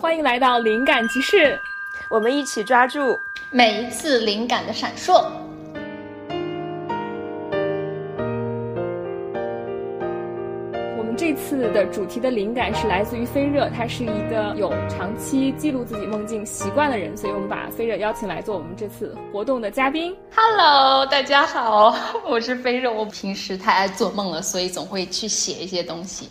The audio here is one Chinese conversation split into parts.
欢迎来到灵感集市，我们一起抓住每一次灵感的闪烁。我们这次的主题的灵感是来自于飞热，他是一个有长期记录自己梦境习惯的人，所以我们把飞热邀请来做我们这次活动的嘉宾。Hello，大家好，我是飞热。我平时太爱做梦了，所以总会去写一些东西。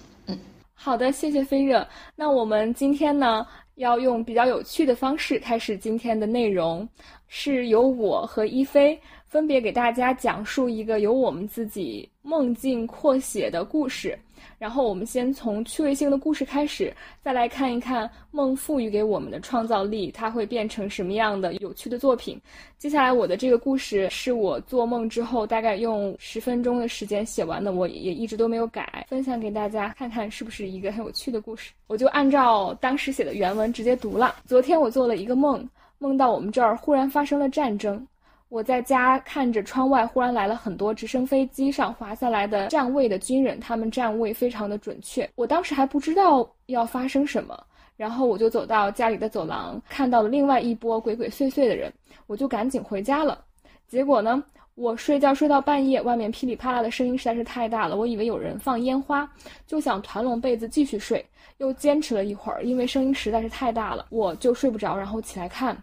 好的，谢谢飞热。那我们今天呢，要用比较有趣的方式开始今天的内容，是由我和一飞分别给大家讲述一个由我们自己梦境扩写的故事。然后我们先从趣味性的故事开始，再来看一看梦赋予给我们的创造力，它会变成什么样的有趣的作品。接下来我的这个故事是我做梦之后大概用十分钟的时间写完的，我也一直都没有改，分享给大家看看是不是一个很有趣的故事。我就按照当时写的原文直接读了。昨天我做了一个梦，梦到我们这儿忽然发生了战争。我在家看着窗外，忽然来了很多直升飞机上滑下来的站位的军人，他们站位非常的准确。我当时还不知道要发生什么，然后我就走到家里的走廊，看到了另外一波鬼鬼祟祟的人，我就赶紧回家了。结果呢，我睡觉睡到半夜，外面噼里啪啦的声音实在是太大了，我以为有人放烟花，就想团拢被子继续睡，又坚持了一会儿，因为声音实在是太大了，我就睡不着，然后起来看。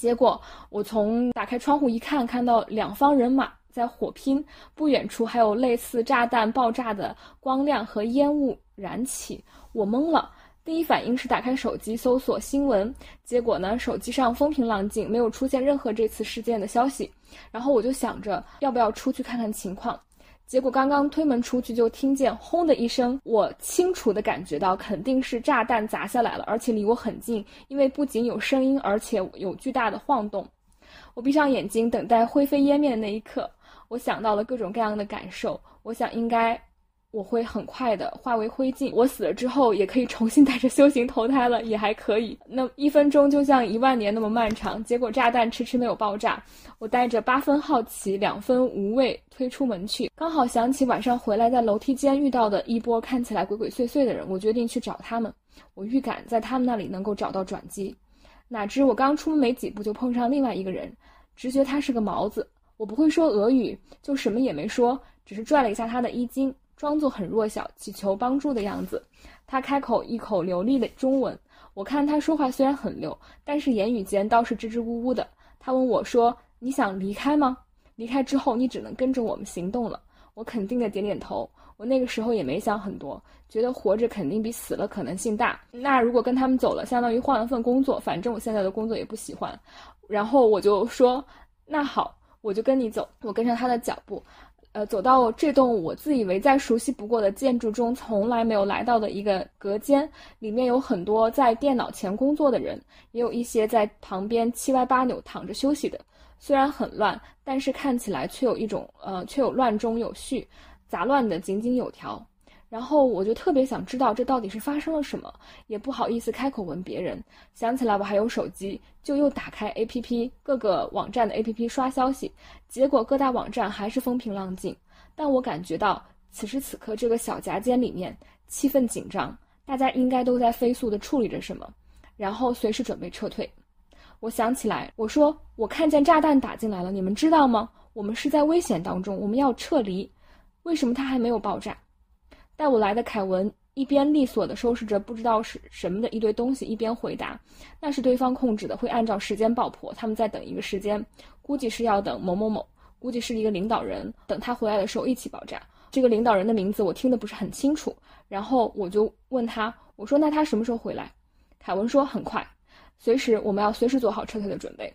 结果我从打开窗户一看，看到两方人马在火拼，不远处还有类似炸弹爆炸的光亮和烟雾燃起，我懵了。第一反应是打开手机搜索新闻，结果呢，手机上风平浪静，没有出现任何这次事件的消息。然后我就想着要不要出去看看情况。结果刚刚推门出去，就听见轰的一声，我清楚地感觉到肯定是炸弹砸下来了，而且离我很近，因为不仅有声音，而且有巨大的晃动。我闭上眼睛，等待灰飞烟灭的那一刻，我想到了各种各样的感受。我想应该我会很快的化为灰烬，我死了之后也可以重新带着修行投胎了，也还可以。那一分钟就像一万年那么漫长，结果炸弹迟迟没有爆炸。我带着八分好奇，两分无畏推出门去，刚好想起晚上回来在楼梯间遇到的一波看起来鬼鬼祟祟的人，我决定去找他们。我预感在他们那里能够找到转机，哪知我刚出门没几步就碰上另外一个人，直觉他是个毛子。我不会说俄语，就什么也没说，只是拽了一下他的衣襟，装作很弱小，祈求帮助的样子。他开口一口流利的中文，我看他说话虽然很溜，但是言语间倒是支支吾吾的。他问我说。你想离开吗？离开之后，你只能跟着我们行动了。我肯定的点点头。我那个时候也没想很多，觉得活着肯定比死了可能性大。那如果跟他们走了，相当于换了份工作，反正我现在的工作也不喜欢。然后我就说，那好，我就跟你走。我跟上他的脚步，呃，走到这栋我自以为再熟悉不过的建筑中，从来没有来到的一个隔间，里面有很多在电脑前工作的人，也有一些在旁边七歪八扭躺着休息的。虽然很乱，但是看起来却有一种呃，却有乱中有序，杂乱的井井有条。然后我就特别想知道这到底是发生了什么，也不好意思开口问别人。想起来我还有手机，就又打开 APP 各个网站的 APP 刷消息，结果各大网站还是风平浪静。但我感觉到此时此刻这个小夹间里面气氛紧张，大家应该都在飞速地处理着什么，然后随时准备撤退。我想起来，我说我看见炸弹打进来了，你们知道吗？我们是在危险当中，我们要撤离。为什么它还没有爆炸？带我来的凯文一边利索地收拾着不知道是什么的一堆东西，一边回答：“那是对方控制的，会按照时间爆破。他们在等一个时间，估计是要等某某某，估计是一个领导人，等他回来的时候一起爆炸。这个领导人的名字我听得不是很清楚。然后我就问他，我说那他什么时候回来？凯文说很快。”随时，我们要随时做好撤退的准备。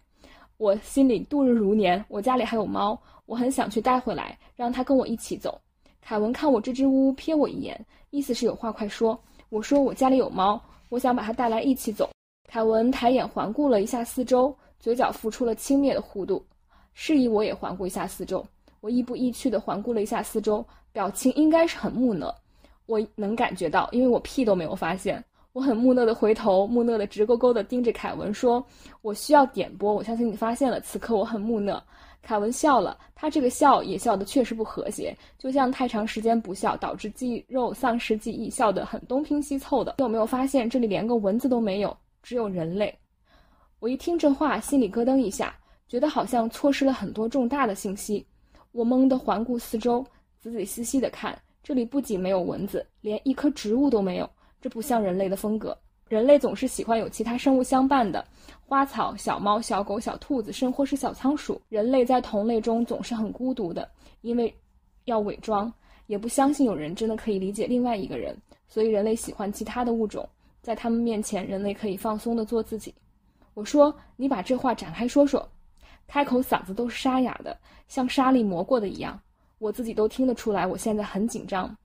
我心里度日如年，我家里还有猫，我很想去带回来，让它跟我一起走。凯文看我支支吾吾，瞥我一眼，意思是有话快说。我说我家里有猫，我想把它带来一起走。凯文抬眼环顾了一下四周，嘴角浮出了轻蔑的弧度，示意我也环顾一下四周。我亦步亦趋地环顾了一下四周，表情应该是很木讷。我能感觉到，因为我屁都没有发现。我很木讷地回头，木讷地直勾勾地盯着凯文说：“我需要点拨，我相信你发现了。此刻我很木讷。”凯文笑了，他这个笑也笑得确实不和谐，就像太长时间不笑导致肌肉丧失记忆，笑得很东拼西凑的。你有没有发现这里连个蚊子都没有？只有人类。我一听这话，心里咯噔一下，觉得好像错失了很多重大的信息。我懵的环顾四周，仔仔细细地看，这里不仅没有蚊子，连一棵植物都没有。这不像人类的风格。人类总是喜欢有其他生物相伴的，花草、小猫、小狗、小兔子，甚或是小仓鼠。人类在同类中总是很孤独的，因为要伪装，也不相信有人真的可以理解另外一个人，所以人类喜欢其他的物种。在他们面前，人类可以放松的做自己。我说：“你把这话展开说说。”开口嗓子都是沙哑的，像沙粒磨过的一样。我自己都听得出来，我现在很紧张。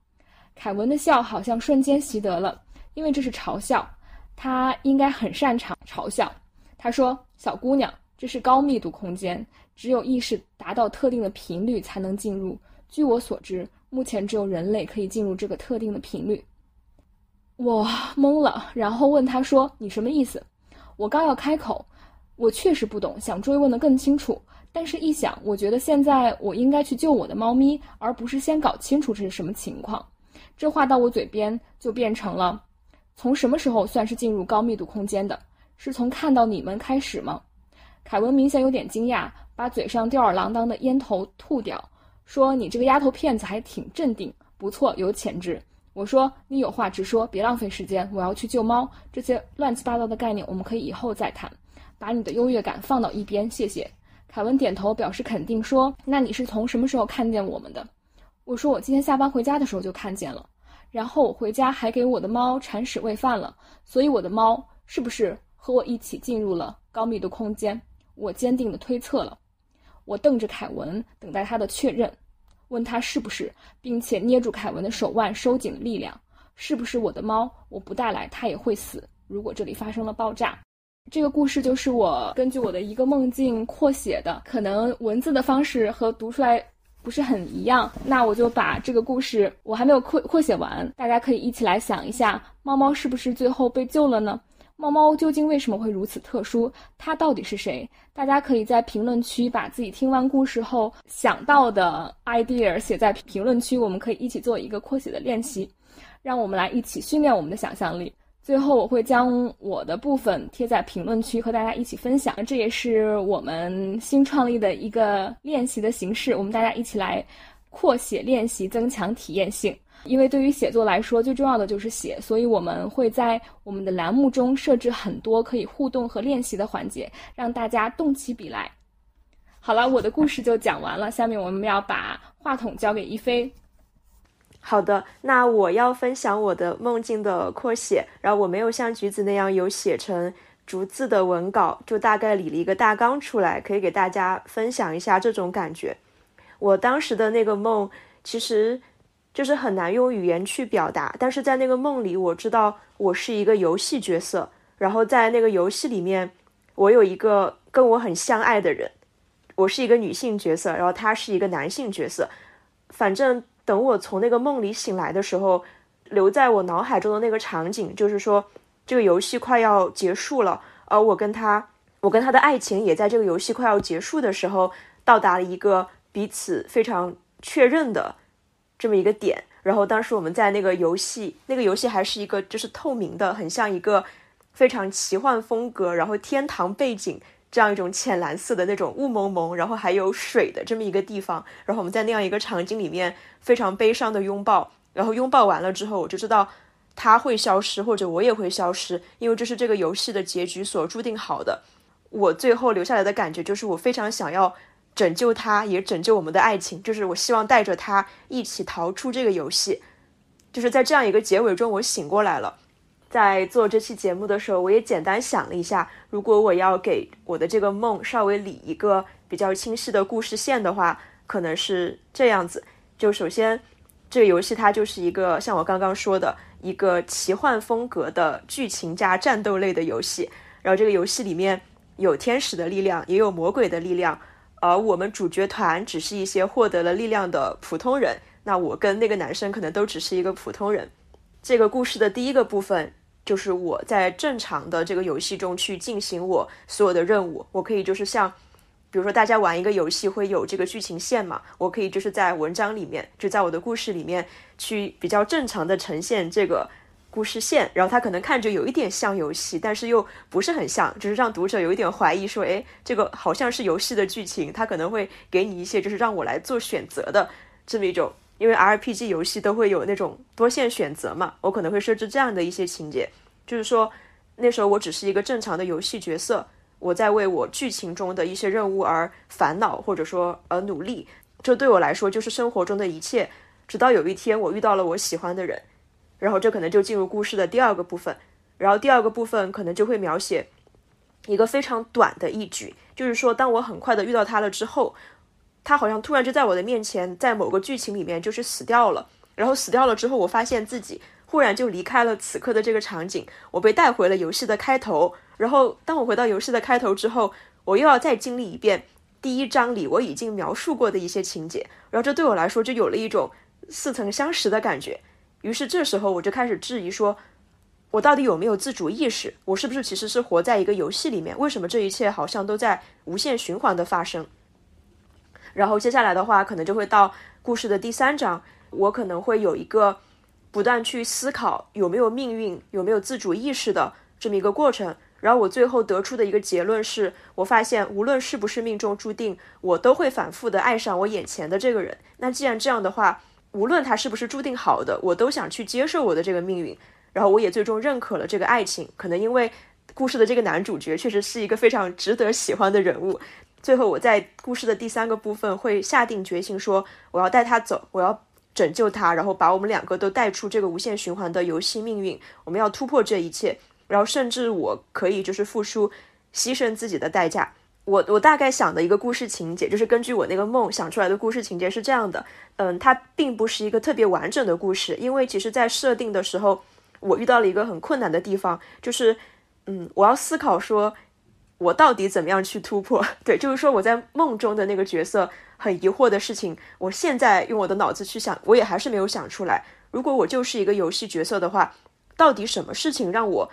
凯文的笑好像瞬间习得了，因为这是嘲笑，他应该很擅长嘲笑。他说：“小姑娘，这是高密度空间，只有意识达到特定的频率才能进入。据我所知，目前只有人类可以进入这个特定的频率。”我懵了，然后问他说：“你什么意思？”我刚要开口，我确实不懂，想追问的更清楚，但是一想，我觉得现在我应该去救我的猫咪，而不是先搞清楚这是什么情况。这话到我嘴边就变成了：从什么时候算是进入高密度空间的？是从看到你们开始吗？凯文明显有点惊讶，把嘴上吊儿郎当的烟头吐掉，说：“你这个丫头片子还挺镇定，不错，有潜质。”我说：“你有话直说，别浪费时间。我要去救猫，这些乱七八糟的概念我们可以以后再谈。把你的优越感放到一边，谢谢。”凯文点头表示肯定，说：“那你是从什么时候看见我们的？”我说：“我今天下班回家的时候就看见了，然后我回家还给我的猫铲屎喂饭了，所以我的猫是不是和我一起进入了高密度空间？”我坚定地推测了。我瞪着凯文，等待他的确认。问他是不是，并且捏住凯文的手腕，收紧力量。是不是我的猫？我不带来，它也会死。如果这里发生了爆炸，这个故事就是我根据我的一个梦境扩写的，可能文字的方式和读出来不是很一样。那我就把这个故事，我还没有扩扩写完，大家可以一起来想一下，猫猫是不是最后被救了呢？猫猫究竟为什么会如此特殊？它到底是谁？大家可以在评论区把自己听完故事后想到的 idea 写在评论区，我们可以一起做一个扩写的练习，让我们来一起训练我们的想象力。最后，我会将我的部分贴在评论区和大家一起分享。这也是我们新创立的一个练习的形式，我们大家一起来扩写练习，增强体验性。因为对于写作来说，最重要的就是写，所以我们会在我们的栏目中设置很多可以互动和练习的环节，让大家动起笔来。好了，我的故事就讲完了，下面我们要把话筒交给一菲。好的，那我要分享我的梦境的扩写，然后我没有像橘子那样有写成逐字的文稿，就大概理了一个大纲出来，可以给大家分享一下这种感觉。我当时的那个梦，其实。就是很难用语言去表达，但是在那个梦里，我知道我是一个游戏角色，然后在那个游戏里面，我有一个跟我很相爱的人，我是一个女性角色，然后他是一个男性角色。反正等我从那个梦里醒来的时候，留在我脑海中的那个场景，就是说这个游戏快要结束了，而我跟他，我跟他的爱情也在这个游戏快要结束的时候，到达了一个彼此非常确认的。这么一个点，然后当时我们在那个游戏，那个游戏还是一个就是透明的，很像一个非常奇幻风格，然后天堂背景这样一种浅蓝色的那种雾蒙蒙，然后还有水的这么一个地方，然后我们在那样一个场景里面非常悲伤的拥抱，然后拥抱完了之后，我就知道他会消失，或者我也会消失，因为这是这个游戏的结局所注定好的。我最后留下来的感觉就是我非常想要。拯救他，也拯救我们的爱情。就是我希望带着他一起逃出这个游戏。就是在这样一个结尾中，我醒过来了。在做这期节目的时候，我也简单想了一下，如果我要给我的这个梦稍微理一个比较清晰的故事线的话，可能是这样子。就首先，这个游戏它就是一个像我刚刚说的一个奇幻风格的剧情加战斗类的游戏。然后这个游戏里面有天使的力量，也有魔鬼的力量。而我们主角团只是一些获得了力量的普通人，那我跟那个男生可能都只是一个普通人。这个故事的第一个部分就是我在正常的这个游戏中去进行我所有的任务，我可以就是像，比如说大家玩一个游戏会有这个剧情线嘛，我可以就是在文章里面，就在我的故事里面去比较正常的呈现这个故事线，然后它可能看着有一点像游戏，但是又不是很像，就是让读者有一点怀疑，说，哎，这个好像是游戏的剧情，它可能会给你一些就是让我来做选择的这么一种，因为 RPG 游戏都会有那种多线选择嘛，我可能会设置这样的一些情节，就是说那时候我只是一个正常的游戏角色，我在为我剧情中的一些任务而烦恼，或者说而努力，这对我来说就是生活中的一切，直到有一天我遇到了我喜欢的人。然后这可能就进入故事的第二个部分，然后第二个部分可能就会描写一个非常短的一局，就是说，当我很快的遇到他了之后，他好像突然就在我的面前，在某个剧情里面就是死掉了，然后死掉了之后，我发现自己忽然就离开了此刻的这个场景，我被带回了游戏的开头，然后当我回到游戏的开头之后，我又要再经历一遍第一章里我已经描述过的一些情节，然后这对我来说就有了一种似曾相识的感觉。于是这时候我就开始质疑说，我到底有没有自主意识？我是不是其实是活在一个游戏里面？为什么这一切好像都在无限循环的发生？然后接下来的话，可能就会到故事的第三章，我可能会有一个不断去思考有没有命运、有没有自主意识的这么一个过程。然后我最后得出的一个结论是，我发现无论是不是命中注定，我都会反复的爱上我眼前的这个人。那既然这样的话，无论他是不是注定好的，我都想去接受我的这个命运，然后我也最终认可了这个爱情。可能因为故事的这个男主角确实是一个非常值得喜欢的人物。最后我在故事的第三个部分会下定决心说，我要带他走，我要拯救他，然后把我们两个都带出这个无限循环的游戏命运。我们要突破这一切，然后甚至我可以就是付出牺牲自己的代价。我我大概想的一个故事情节，就是根据我那个梦想出来的故事情节是这样的。嗯，它并不是一个特别完整的故事，因为其实，在设定的时候，我遇到了一个很困难的地方，就是，嗯，我要思考说，我到底怎么样去突破？对，就是说我在梦中的那个角色很疑惑的事情，我现在用我的脑子去想，我也还是没有想出来。如果我就是一个游戏角色的话，到底什么事情让我，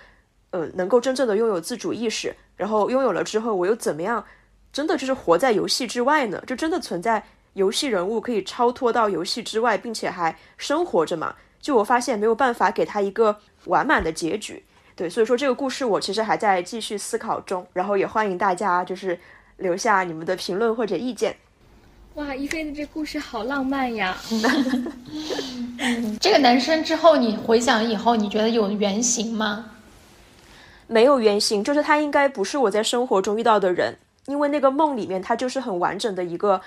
呃，能够真正的拥有自主意识？然后拥有了之后，我又怎么样，真的就是活在游戏之外呢？就真的存在？游戏人物可以超脱到游戏之外，并且还生活着嘛？就我发现没有办法给他一个完满的结局，对，所以说这个故事我其实还在继续思考中，然后也欢迎大家就是留下你们的评论或者意见。哇，一菲的这故事好浪漫呀！这个男生之后你回想以后，你觉得有原型吗？没有原型，就是他应该不是我在生活中遇到的人，因为那个梦里面他就是很完整的一个。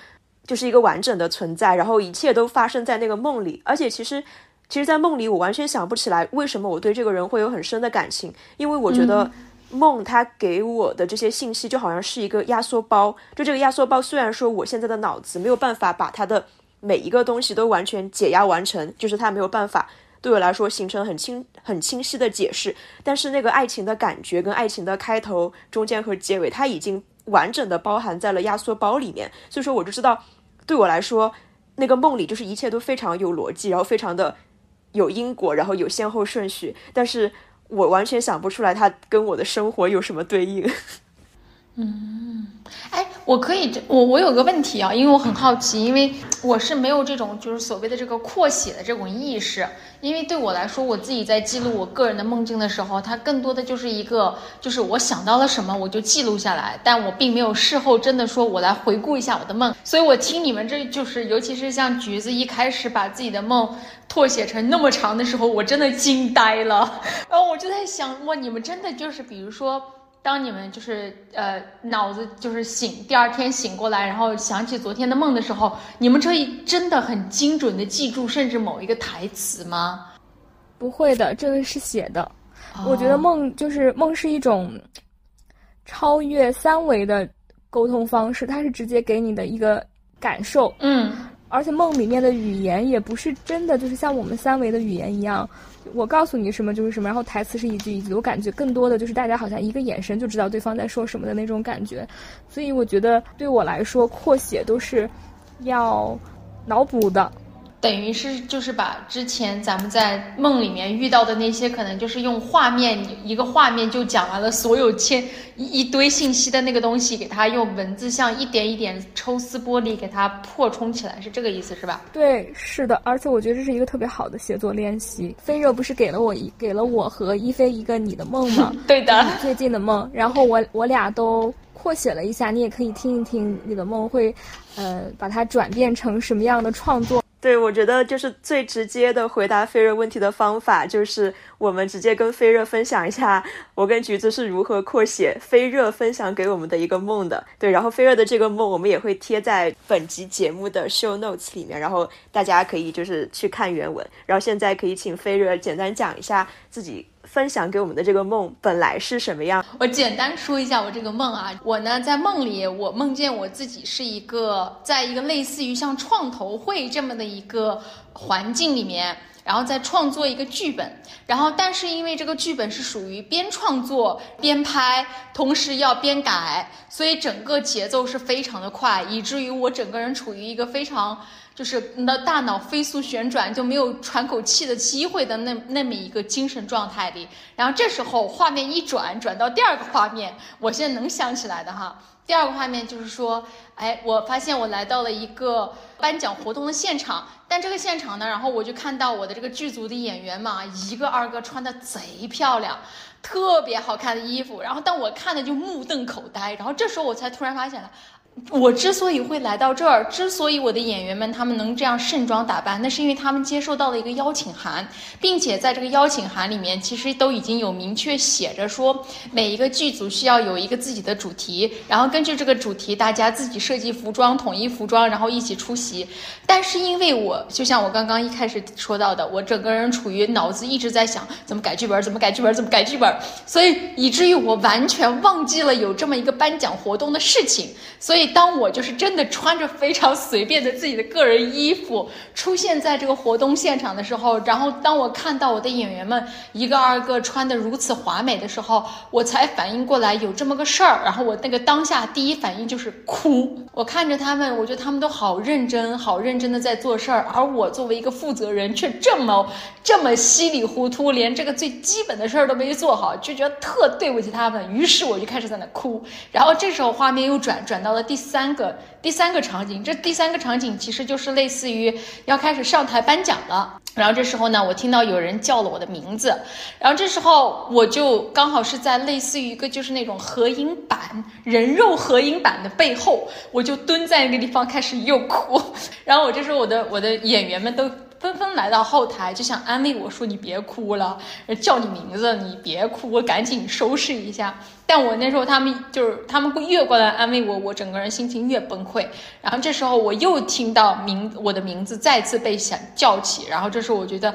就是一个完整的存在，然后一切都发生在那个梦里，而且其实，其实，在梦里我完全想不起来为什么我对这个人会有很深的感情，因为我觉得梦它给我的这些信息就好像是一个压缩包，就这个压缩包虽然说我现在的脑子没有办法把它的每一个东西都完全解压完成，就是它没有办法对我来说形成很清很清晰的解释，但是那个爱情的感觉跟爱情的开头、中间和结尾，它已经。完整的包含在了压缩包里面，所以说我就知道，对我来说，那个梦里就是一切都非常有逻辑，然后非常的有因果，然后有先后顺序，但是我完全想不出来它跟我的生活有什么对应。嗯，哎，我可以，我我有个问题啊，因为我很好奇，因为我是没有这种就是所谓的这个扩写的这种意识，因为对我来说，我自己在记录我个人的梦境的时候，它更多的就是一个，就是我想到了什么我就记录下来，但我并没有事后真的说我来回顾一下我的梦，所以我听你们这就是，尤其是像橘子一开始把自己的梦拓写成那么长的时候，我真的惊呆了，然后我就在想，哇，你们真的就是比如说。当你们就是呃脑子就是醒，第二天醒过来，然后想起昨天的梦的时候，你们可以真的很精准的记住，甚至某一个台词吗？不会的，这个是写的。我觉得梦就是梦是一种超越三维的沟通方式，它是直接给你的一个感受。嗯，而且梦里面的语言也不是真的，就是像我们三维的语言一样。我告诉你什么就是什么，然后台词是一句一句，我感觉更多的就是大家好像一个眼神就知道对方在说什么的那种感觉，所以我觉得对我来说扩写都是要脑补的，等于是就是把之前咱们在梦里面遇到的那些，可能就是用画面一个画面就讲完了所有千一一堆信息的那个东西，给它用文字像一点一点抽丝剥离，给它扩充起来，是这个意思是吧？对，是的，而且我觉得这是一个特别好的写作练习。飞热不是给了我一给了我和一菲一个你的梦吗？对的，最近的梦，然后我我俩都扩写了一下，你也可以听一听你的梦会，呃，把它转变成什么样的创作。对，我觉得就是最直接的回答飞热问题的方法，就是我们直接跟飞热分享一下我跟橘子是如何扩写飞热分享给我们的一个梦的。对，然后飞热的这个梦我们也会贴在本集节目的 show notes 里面，然后大家可以就是去看原文。然后现在可以请飞热简单讲一下自己。分享给我们的这个梦本来是什么样？我简单说一下我这个梦啊，我呢在梦里，我梦见我自己是一个，在一个类似于像创投会这么的一个环境里面，然后在创作一个剧本，然后但是因为这个剧本是属于边创作边拍，同时要边改，所以整个节奏是非常的快，以至于我整个人处于一个非常。就是你的大脑飞速旋转，就没有喘口气的机会的那那么一个精神状态里。然后这时候画面一转，转到第二个画面，我现在能想起来的哈。第二个画面就是说，哎，我发现我来到了一个颁奖活动的现场，但这个现场呢，然后我就看到我的这个剧组的演员嘛，一个二个穿的贼漂亮，特别好看的衣服。然后但我看的就目瞪口呆。然后这时候我才突然发现了。我之所以会来到这儿，之所以我的演员们他们能这样盛装打扮，那是因为他们接受到了一个邀请函，并且在这个邀请函里面，其实都已经有明确写着说，每一个剧组需要有一个自己的主题，然后根据这个主题，大家自己设计服装，统一服装，然后一起出席。但是因为我就像我刚刚一开始说到的，我整个人处于脑子一直在想怎么改剧本，怎么改剧本，怎么改剧本，所以以至于我完全忘记了有这么一个颁奖活动的事情，所以。以当我就是真的穿着非常随便的自己的个人衣服出现在这个活动现场的时候，然后当我看到我的演员们一个二个穿的如此华美的时候，我才反应过来有这么个事儿。然后我那个当下第一反应就是哭。我看着他们，我觉得他们都好认真，好认真的在做事儿，而我作为一个负责人却这么这么稀里糊涂，连这个最基本的事儿都没做好，就觉得特对不起他们。于是我就开始在那哭。然后这时候画面又转转到了。第三个第三个场景，这第三个场景其实就是类似于要开始上台颁奖了。然后这时候呢，我听到有人叫了我的名字，然后这时候我就刚好是在类似于一个就是那种合影板人肉合影板的背后，我就蹲在那个地方开始又哭。然后我这时候我的我的演员们都。纷纷来到后台，就想安慰我说：“你别哭了，叫你名字，你别哭，我赶紧收拾一下。”但我那时候他们就是他们会越过来安慰我，我整个人心情越崩溃。然后这时候我又听到名我的名字再次被想叫起，然后这时候我觉得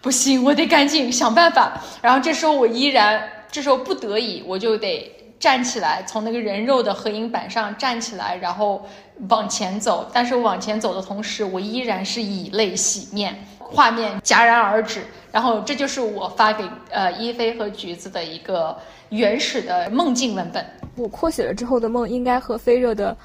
不行，我得赶紧想办法。然后这时候我依然，这时候不得已我就得。站起来，从那个人肉的合影板上站起来，然后往前走。但是往前走的同时，我依然是以泪洗面，画面戛然而止。然后这就是我发给呃一菲和橘子的一个原始的梦境文本。我扩写了之后的梦，应该和飞热的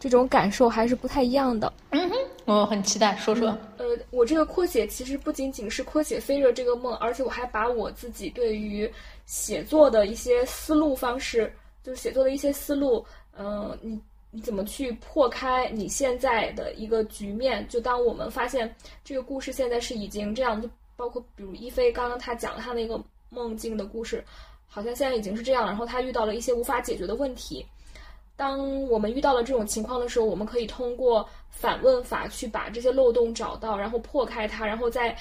这种感受还是不太一样的。嗯哼，我很期待，说说。呃，我这个扩写其实不仅仅是扩写飞热这个梦，而且我还把我自己对于。写作的一些思路方式，就是写作的一些思路，嗯，你你怎么去破开你现在的一个局面？就当我们发现这个故事现在是已经这样，就包括比如一菲刚刚他讲了他那个梦境的故事，好像现在已经是这样，然后他遇到了一些无法解决的问题。当我们遇到了这种情况的时候，我们可以通过反问法去把这些漏洞找到，然后破开它，然后再。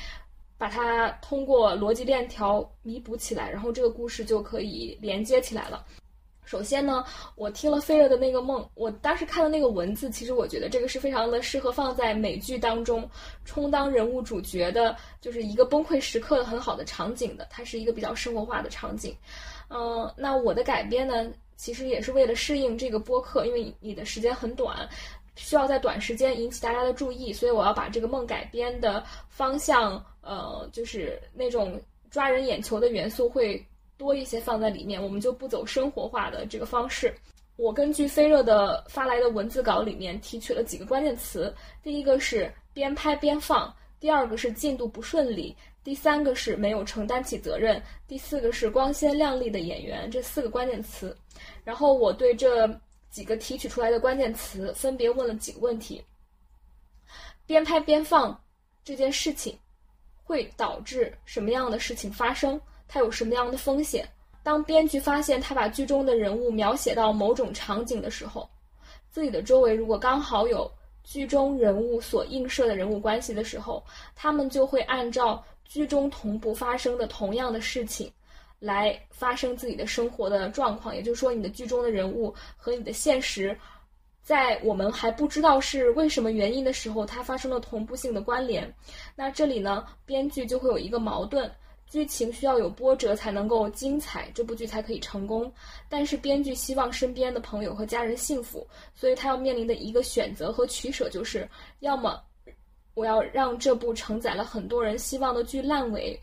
把它通过逻辑链条弥补起来，然后这个故事就可以连接起来了。首先呢，我听了菲热的那个梦，我当时看的那个文字，其实我觉得这个是非常的适合放在美剧当中充当人物主角的，就是一个崩溃时刻的很好的场景的。它是一个比较生活化的场景。嗯，那我的改编呢，其实也是为了适应这个播客，因为你的时间很短。需要在短时间引起大家的注意，所以我要把这个梦改编的方向，呃，就是那种抓人眼球的元素会多一些放在里面。我们就不走生活化的这个方式。我根据飞热的发来的文字稿里面提取了几个关键词，第一个是边拍边放，第二个是进度不顺利，第三个是没有承担起责任，第四个是光鲜亮丽的演员。这四个关键词，然后我对这几个提取出来的关键词分别问了几个问题：边拍边放这件事情会导致什么样的事情发生？它有什么样的风险？当编剧发现他把剧中的人物描写到某种场景的时候，自己的周围如果刚好有剧中人物所映射的人物关系的时候，他们就会按照剧中同步发生的同样的事情，来发生自己的生活的状况。也就是说，你的剧中的人物和你的现实，在我们还不知道是为什么原因的时候，它发生了同步性的关联。那这里呢，编剧就会有一个矛盾。剧情需要有波折才能够精彩，这部剧才可以成功。但是编剧希望身边的朋友和家人幸福，所以他要面临的一个选择和取舍就是：要么我要让这部承载了很多人希望的剧烂尾，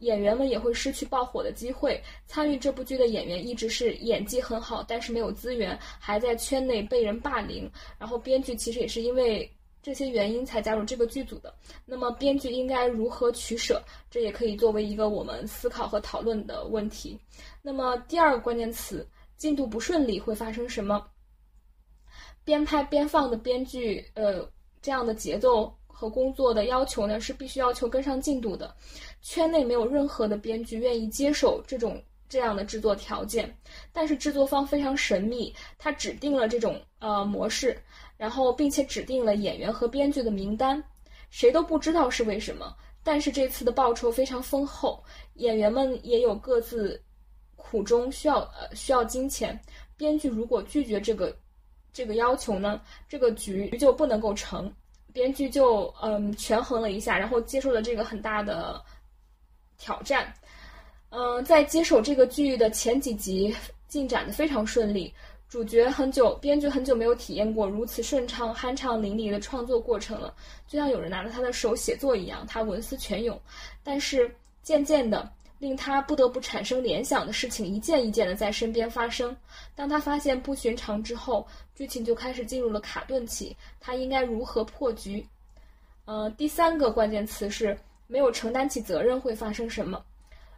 演员们也会失去爆火的机会。参与这部剧的演员一直是演技很好，但是没有资源，还在圈内被人霸凌。然后编剧其实也是因为。这些原因才加入这个剧组的。那么，编剧应该如何取舍？这也可以作为一个我们思考和讨论的问题。那么，第二个关键词，进度不顺利会发生什么？边拍边放的编剧，呃，这样的节奏和工作的要求呢，是必须要求跟上进度的。圈内没有任何的编剧愿意接受这种这样的制作条件，但是制作方非常神秘，他指定了这种呃模式。然后，并且指定了演员和编剧的名单，谁都不知道是为什么。但是这次的报酬非常丰厚，演员们也有各自苦衷，需要呃需要金钱。编剧如果拒绝这个这个要求呢，这个局就不能够成。编剧就嗯权衡了一下，然后接受了这个很大的挑战。嗯，在接手这个剧的前几集进展的非常顺利。主角很久，编剧很久没有体验过如此顺畅、酣畅淋漓的创作过程了，就像有人拿着他的手写作一样，他文思泉涌。但是渐渐的，令他不得不产生联想的事情一件一件的在身边发生。当他发现不寻常之后，剧情就开始进入了卡顿期。他应该如何破局？呃，第三个关键词是没有承担起责任会发生什么？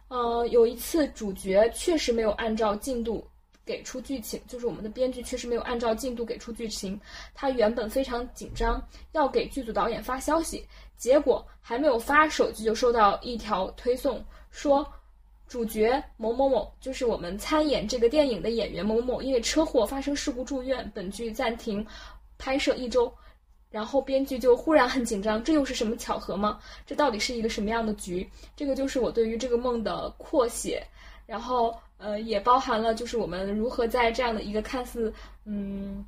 呃，有一次主角确实没有按照进度。给出剧情，就是我们的编剧确实没有按照进度给出剧情。他原本非常紧张，要给剧组导演发消息，结果还没有发手机就收到一条推送，说主角某某某，就是我们参演这个电影的演员某某某，因为车祸发生事故住院，本剧暂停拍摄一周。然后编剧就忽然很紧张，这又是什么巧合吗？这到底是一个什么样的局？这个就是我对于这个梦的扩写，然后。呃，也包含了就是我们如何在这样的一个看似嗯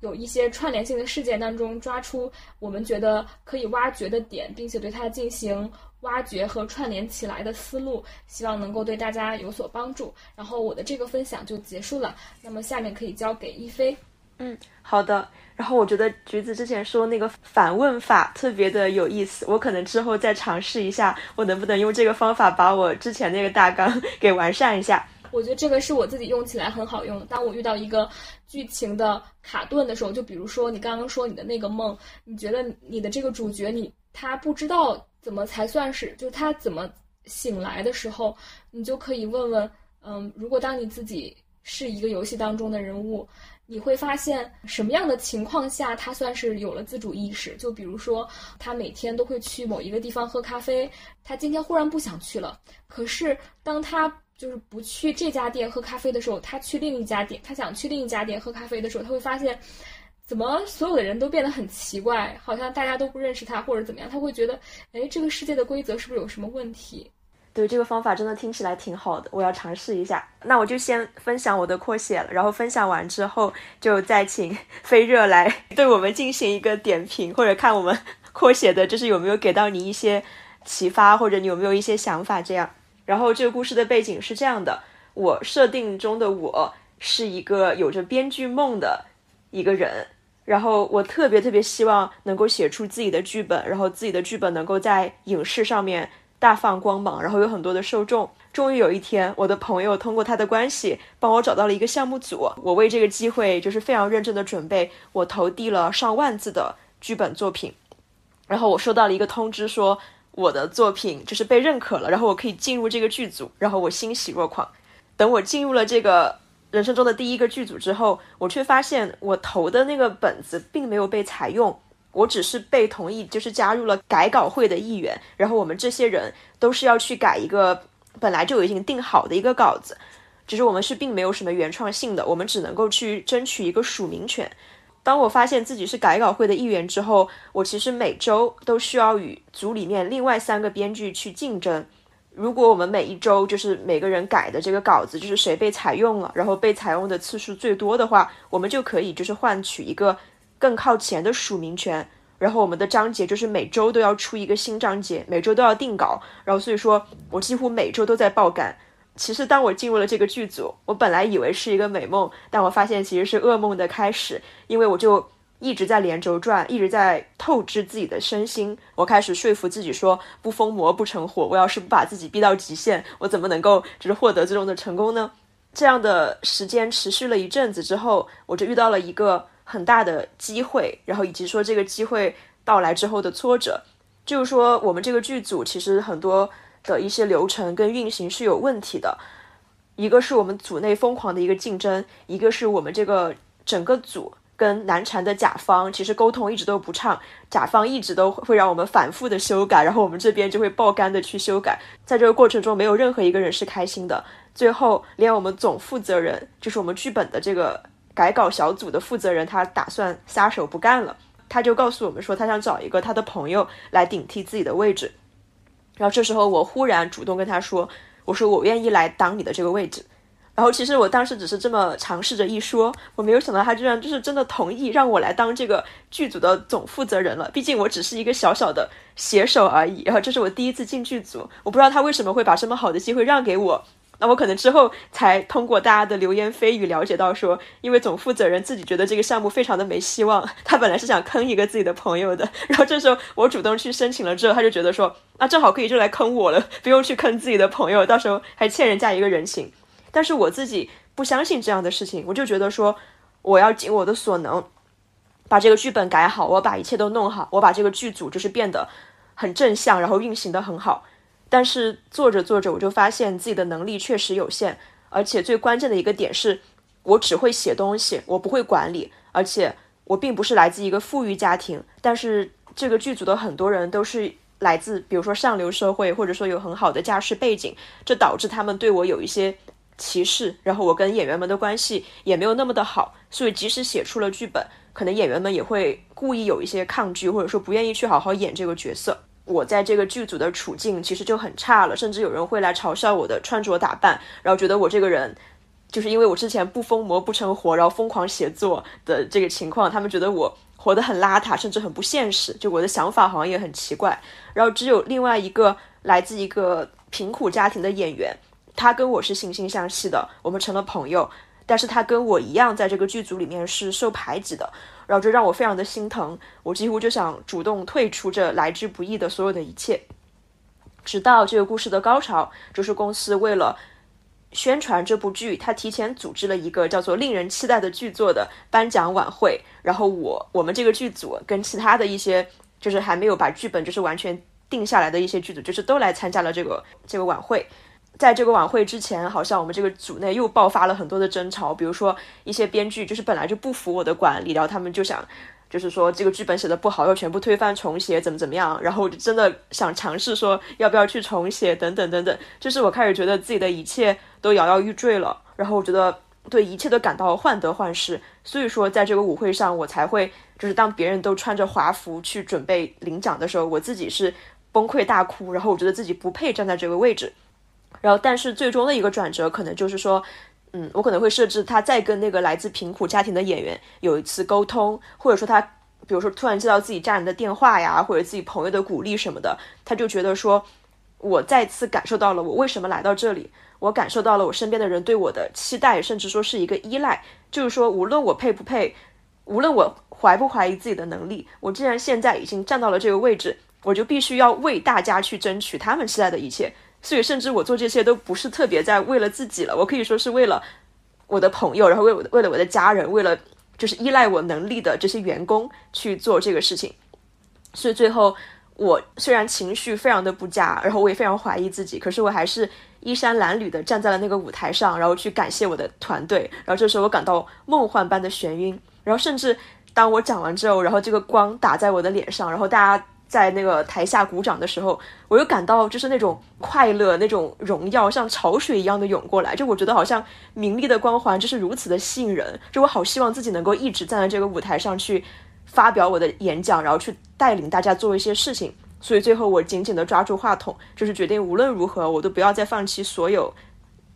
有一些串联性的事件当中抓出我们觉得可以挖掘的点，并且对它进行挖掘和串联起来的思路，希望能够对大家有所帮助。然后我的这个分享就结束了，那么下面可以交给一飞。嗯，好的。然后我觉得橘子之前说那个反问法特别的有意思，我可能之后再尝试一下，我能不能用这个方法把我之前那个大纲 给完善一下？我觉得这个是我自己用起来很好用。当我遇到一个剧情的卡顿的时候，就比如说你刚刚说你的那个梦，你觉得你的这个主角你他不知道怎么才算是，就他怎么醒来的时候，你就可以问问，嗯，如果当你自己是一个游戏当中的人物。你会发现什么样的情况下他算是有了自主意识？就比如说，他每天都会去某一个地方喝咖啡，他今天忽然不想去了。可是当他就是不去这家店喝咖啡的时候，他去另一家店，他想去另一家店喝咖啡的时候，他会发现，怎么所有的人都变得很奇怪，好像大家都不认识他或者怎么样，他会觉得，哎，这个世界的规则是不是有什么问题？对这个方法真的听起来挺好的，我要尝试一下。那我就先分享我的扩写了，然后分享完之后，就再请 飞热来 对我们进行一个点评，或者看我们 扩写的，就是有没有给到你一些启发，或者你有没有一些想法这样。然后这个故事的背景是这样的：我设定中的我是一个有着编剧梦的一个人，然后我特别特别希望能够写出自己的剧本，然后自己的剧本能够在影视上面。大放光芒，然后有很多的受众。终于有一天，我的朋友通过他的关系帮我找到了一个项目组。我为这个机会就是非常认真的准备，我投递了上万字的剧本作品。然后我收到了一个通知，说我的作品就是被认可了，然后我可以进入这个剧组，然后我欣喜若狂。等我进入了这个人生中的第一个剧组之后，我却发现我投的那个本子并没有被采用，我只是被同意，就是加入了改稿会的一员。然后我们这些人都是要去改一个本来就已经定好的一个稿子，只是我们是并没有什么原创性的，我们只能够去争取一个署名权。当我发现自己是改稿会的一员之后，我其实每周都需要与组里面另外三个编剧去竞争。如果我们每一周就是每个人改的这个稿子，就是谁被采用了，然后被采用的次数最多的话，我们就可以就是换取一个更靠前的署名权。然后我们的章节就是每周都要出一个新章节，每周都要定稿。然后所以说我几乎每周都在爆肝。其实当我进入了这个剧组，我本来以为是一个美梦，但我发现其实是噩梦的开始，因为我就。一直在连轴转，一直在透支自己的身心。我开始说服自己说，不疯魔不成活。我要是不把自己逼到极限，我怎么能够就是获得最终的成功呢？这样的时间持续了一阵子之后，我就遇到了一个很大的机会，然后以及说这个机会到来之后的挫折，就是说我们这个剧组其实很多的一些流程跟运行是有问题的。一个是我们组内疯狂的一个竞争，一个是我们这个整个组。跟难缠的甲方其实沟通一直都不畅，甲方一直都会让我们反复的修改，然后我们这边就会爆肝的去修改，在这个过程中没有任何一个人是开心的。最后连我们总负责人，就是我们剧本的这个改稿小组的负责人，他打算撒手不干了，他就告诉我们说他想找一个他的朋友来顶替自己的位置。然后这时候我忽然主动跟他说，我说我愿意来当你的这个位置。然后其实我当时只是这么尝试着一说，我没有想到他居然就是真的同意让我来当这个剧组的总负责人了。毕竟我只是一个小小的写手而已。然后这是我第一次进剧组，我不知道他为什么会把这么好的机会让给我。那我可能之后才通过大家的流言蜚语了解到，说因为总负责人自己觉得这个项目非常的没希望，他本来是想坑一个自己的朋友的。然后这时候我主动去申请了之后，他就觉得说，那正好可以就来坑我了，不用去坑自己的朋友，到时候还欠人家一个人情。但是我自己不相信这样的事情，我就觉得说，我要尽我的所能，把这个剧本改好，我把一切都弄好，我把这个剧组就是变得很正向，然后运行的很好。但是做着做着，我就发现自己的能力确实有限，而且最关键的一个点是，我只会写东西，我不会管理，而且我并不是来自一个富裕家庭，但是这个剧组的很多人都是来自，比如说上流社会，或者说有很好的家世背景，这导致他们对我有一些。歧视，然后我跟演员们的关系也没有那么的好，所以即使写出了剧本，可能演员们也会故意有一些抗拒，或者说不愿意去好好演这个角色。我在这个剧组的处境其实就很差了，甚至有人会来嘲笑我的穿着打扮，然后觉得我这个人就是因为我之前不疯魔不成活，然后疯狂写作的这个情况，他们觉得我活得很邋遢，甚至很不现实。就我的想法好像也很奇怪。然后只有另外一个来自一个贫苦家庭的演员。他跟我是惺惺相惜的，我们成了朋友。但是他跟我一样，在这个剧组里面是受排挤的，然后这让我非常的心疼。我几乎就想主动退出这来之不易的所有的一切。直到这个故事的高潮，就是公司为了宣传这部剧，他提前组织了一个叫做“令人期待”的剧作的颁奖晚会。然后我我们这个剧组跟其他的一些就是还没有把剧本就是完全定下来的一些剧组，就是都来参加了这个这个晚会。在这个晚会之前，好像我们这个组内又爆发了很多的争吵。比如说，一些编剧就是本来就不服我的管理，然后他们就想，就是说这个剧本写的不好，要全部推翻重写，怎么怎么样。然后我就真的想尝试说，要不要去重写，等等等等。就是我开始觉得自己的一切都摇摇欲坠了，然后我觉得对一切都感到患得患失。所以说，在这个舞会上，我才会就是当别人都穿着华服去准备领奖的时候，我自己是崩溃大哭，然后我觉得自己不配站在这个位置。然后，但是最终的一个转折，可能就是说，嗯，我可能会设置他再跟那个来自贫苦家庭的演员有一次沟通，或者说他，比如说突然接到自己家人的电话呀，或者自己朋友的鼓励什么的，他就觉得说，我再次感受到了我为什么来到这里，我感受到了我身边的人对我的期待，甚至说是一个依赖，就是说，无论我配不配，无论我怀不怀疑自己的能力，我既然现在已经站到了这个位置，我就必须要为大家去争取他们期待的一切。所以，甚至我做这些都不是特别在为了自己了，我可以说是为了我的朋友，然后为我的为了我的家人，为了就是依赖我能力的这些员工去做这个事情。所以最后我虽然情绪非常的不佳，然后我也非常怀疑自己，可是我还是衣衫褴褛的站在了那个舞台上，然后去感谢我的团队。然后这时候我感到梦幻般的眩晕，然后甚至当我讲完之后，然后这个光打在我的脸上，然后大家。在那个台下鼓掌的时候，我又感到就是那种快乐、那种荣耀，像潮水一样的涌过来。就我觉得好像名利的光环就是如此的吸引人。就我好希望自己能够一直站在这个舞台上去发表我的演讲，然后去带领大家做一些事情。所以最后我紧紧的抓住话筒，就是决定无论如何我都不要再放弃所有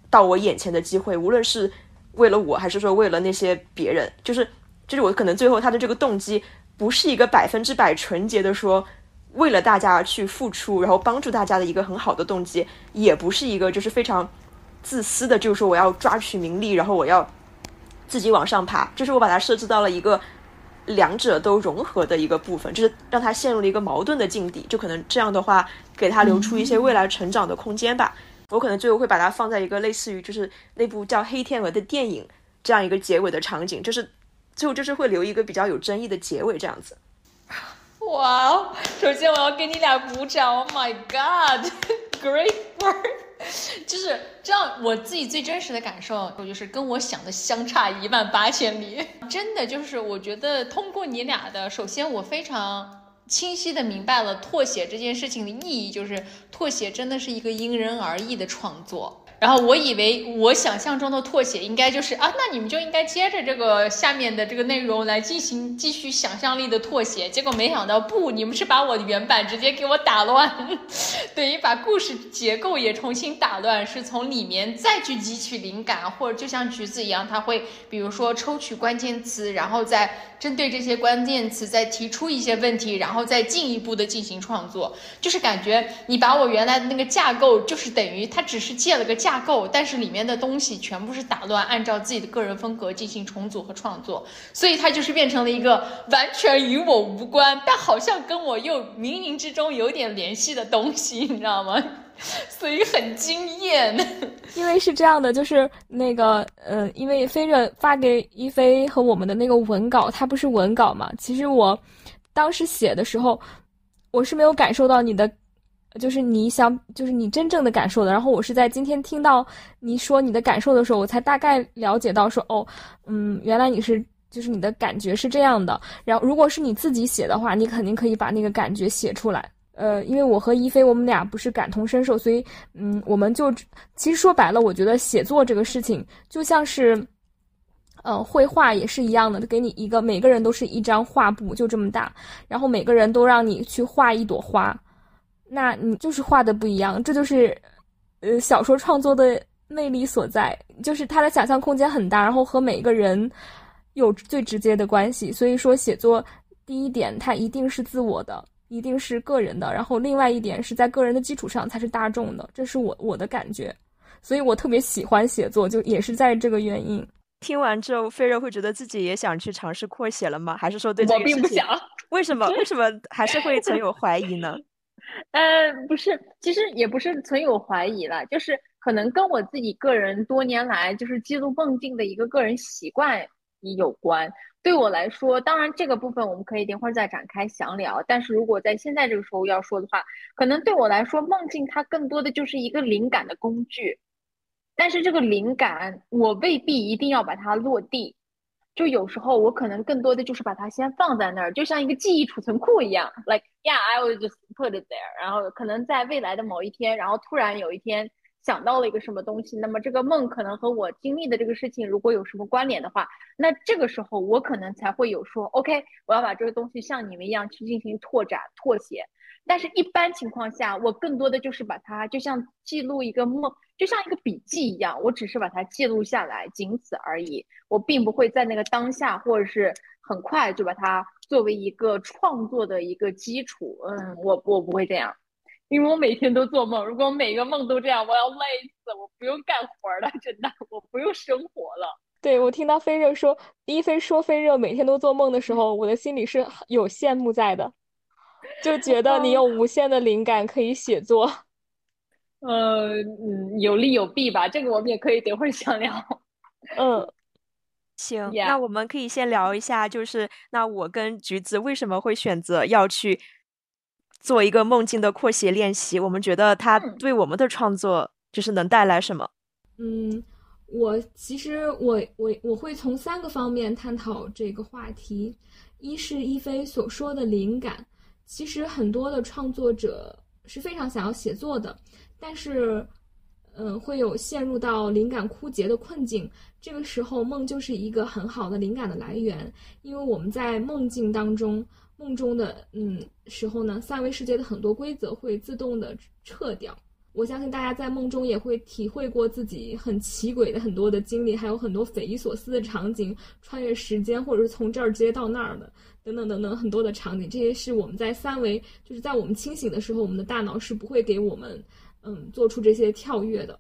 到我眼前的机会，无论是为了我还是说为了那些别人。就是就是我可能最后他的这个动机不是一个百分之百纯洁的说。为了大家去付出，然后帮助大家的一个很好的动机，也不是一个就是非常自私的，就是说我要抓取名利，然后我要自己往上爬。就是我把它设置到了一个两者都融合的一个部分，就是让他陷入了一个矛盾的境地。就可能这样的话，给他留出一些未来成长的空间吧。我可能最后会把它放在一个类似于就是那部叫《黑天鹅》的电影这样一个结尾的场景，就是最后就是会留一个比较有争议的结尾这样子。哇哦！首先我要给你俩鼓掌，Oh my God，Great work！就是这样，我自己最真实的感受，我就是跟我想的相差一万八千里。真的就是，我觉得通过你俩的，首先我非常清晰的明白了拓写这件事情的意义，就是拓写真的是一个因人而异的创作。然后我以为我想象中的拓写应该就是啊，那你们就应该接着这个下面的这个内容来进行继续想象力的拓写。结果没想到不，你们是把我的原版直接给我打乱，等于把故事结构也重新打乱，是从里面再去汲取灵感，或者就像橘子一样，他会比如说抽取关键词，然后再针对这些关键词再提出一些问题，然后再进一步的进行创作。就是感觉你把我原来的那个架构，就是等于他只是借了个架。架构，但是里面的东西全部是打乱，按照自己的个人风格进行重组和创作，所以它就是变成了一个完全与我无关，但好像跟我又冥冥之中有点联系的东西，你知道吗？所以很惊艳。因为是这样的，就是那个，呃，因为飞热发给一飞和我们的那个文稿，它不是文稿嘛？其实我当时写的时候，我是没有感受到你的。就是你想，就是你真正的感受的。然后我是在今天听到你说你的感受的时候，我才大概了解到说，哦，嗯，原来你是，就是你的感觉是这样的。然后如果是你自己写的话，你肯定可以把那个感觉写出来。呃，因为我和一菲我们俩不是感同身受，所以，嗯，我们就其实说白了，我觉得写作这个事情就像是，呃，绘画也是一样的，给你一个每个人都是一张画布，就这么大，然后每个人都让你去画一朵花。那你就是画的不一样，这就是，呃，小说创作的魅力所在，就是他的想象空间很大，然后和每个人有最直接的关系。所以说，写作第一点，它一定是自我的，一定是个人的，然后另外一点是在个人的基础上才是大众的，这是我我的感觉。所以我特别喜欢写作，就也是在这个原因。听完之后，飞热会觉得自己也想去尝试扩写了吗？还是说对这个事情，为什么为什么还是会存有怀疑呢？呃，不是，其实也不是存有怀疑了，就是可能跟我自己个人多年来就是记录梦境的一个个人习惯也有关。对我来说，当然这个部分我们可以等会儿再展开详聊。但是如果在现在这个时候要说的话，可能对我来说，梦境它更多的就是一个灵感的工具，但是这个灵感我未必一定要把它落地。就有时候我可能更多的就是把它先放在那儿，就像一个记忆储存库一样，like yeah I will just put it there。然后可能在未来的某一天，然后突然有一天想到了一个什么东西，那么这个梦可能和我经历的这个事情如果有什么关联的话，那这个时候我可能才会有说 OK，我要把这个东西像你们一样去进行拓展拓写。但是，一般情况下，我更多的就是把它就像记录一个梦，就像一个笔记一样，我只是把它记录下来，仅此而已。我并不会在那个当下，或者是很快就把它作为一个创作的一个基础。嗯，我我不会这样，因为我每天都做梦。如果每个梦都这样，我要累死，我不用干活了，真的，我不用生活了。对我听到飞热说，一飞说飞热每天都做梦的时候，我的心里是有羡慕在的。就觉得你有无限的灵感可以写作，呃嗯，有利有弊吧，这个我们也可以等会儿详聊。嗯，行，那我们可以先聊一下，就是那我跟橘子为什么会选择要去做一个梦境的扩写练习，我们觉得它嗯对我们的创作就是能带来什么？嗯，我其实我我我会从三个方面探讨这个话题。一是一菲所说的灵感，其实很多的创作者是非常想要写作的，但是，嗯，会有陷入到灵感枯竭的困境。这个时候，梦就是一个很好的灵感的来源，因为我们在梦境当中，梦中的嗯时候呢，三维世界的很多规则会自动的撤掉。我相信大家在梦中也会体会过自己很奇诡的很多的经历，还有很多匪夷所思的场景，穿越时间，或者是从这儿直接到那儿的，等等等等很多的场景。这些是我们在三维，就是在我们清醒的时候，我们的大脑是不会给我们嗯做出这些跳跃的。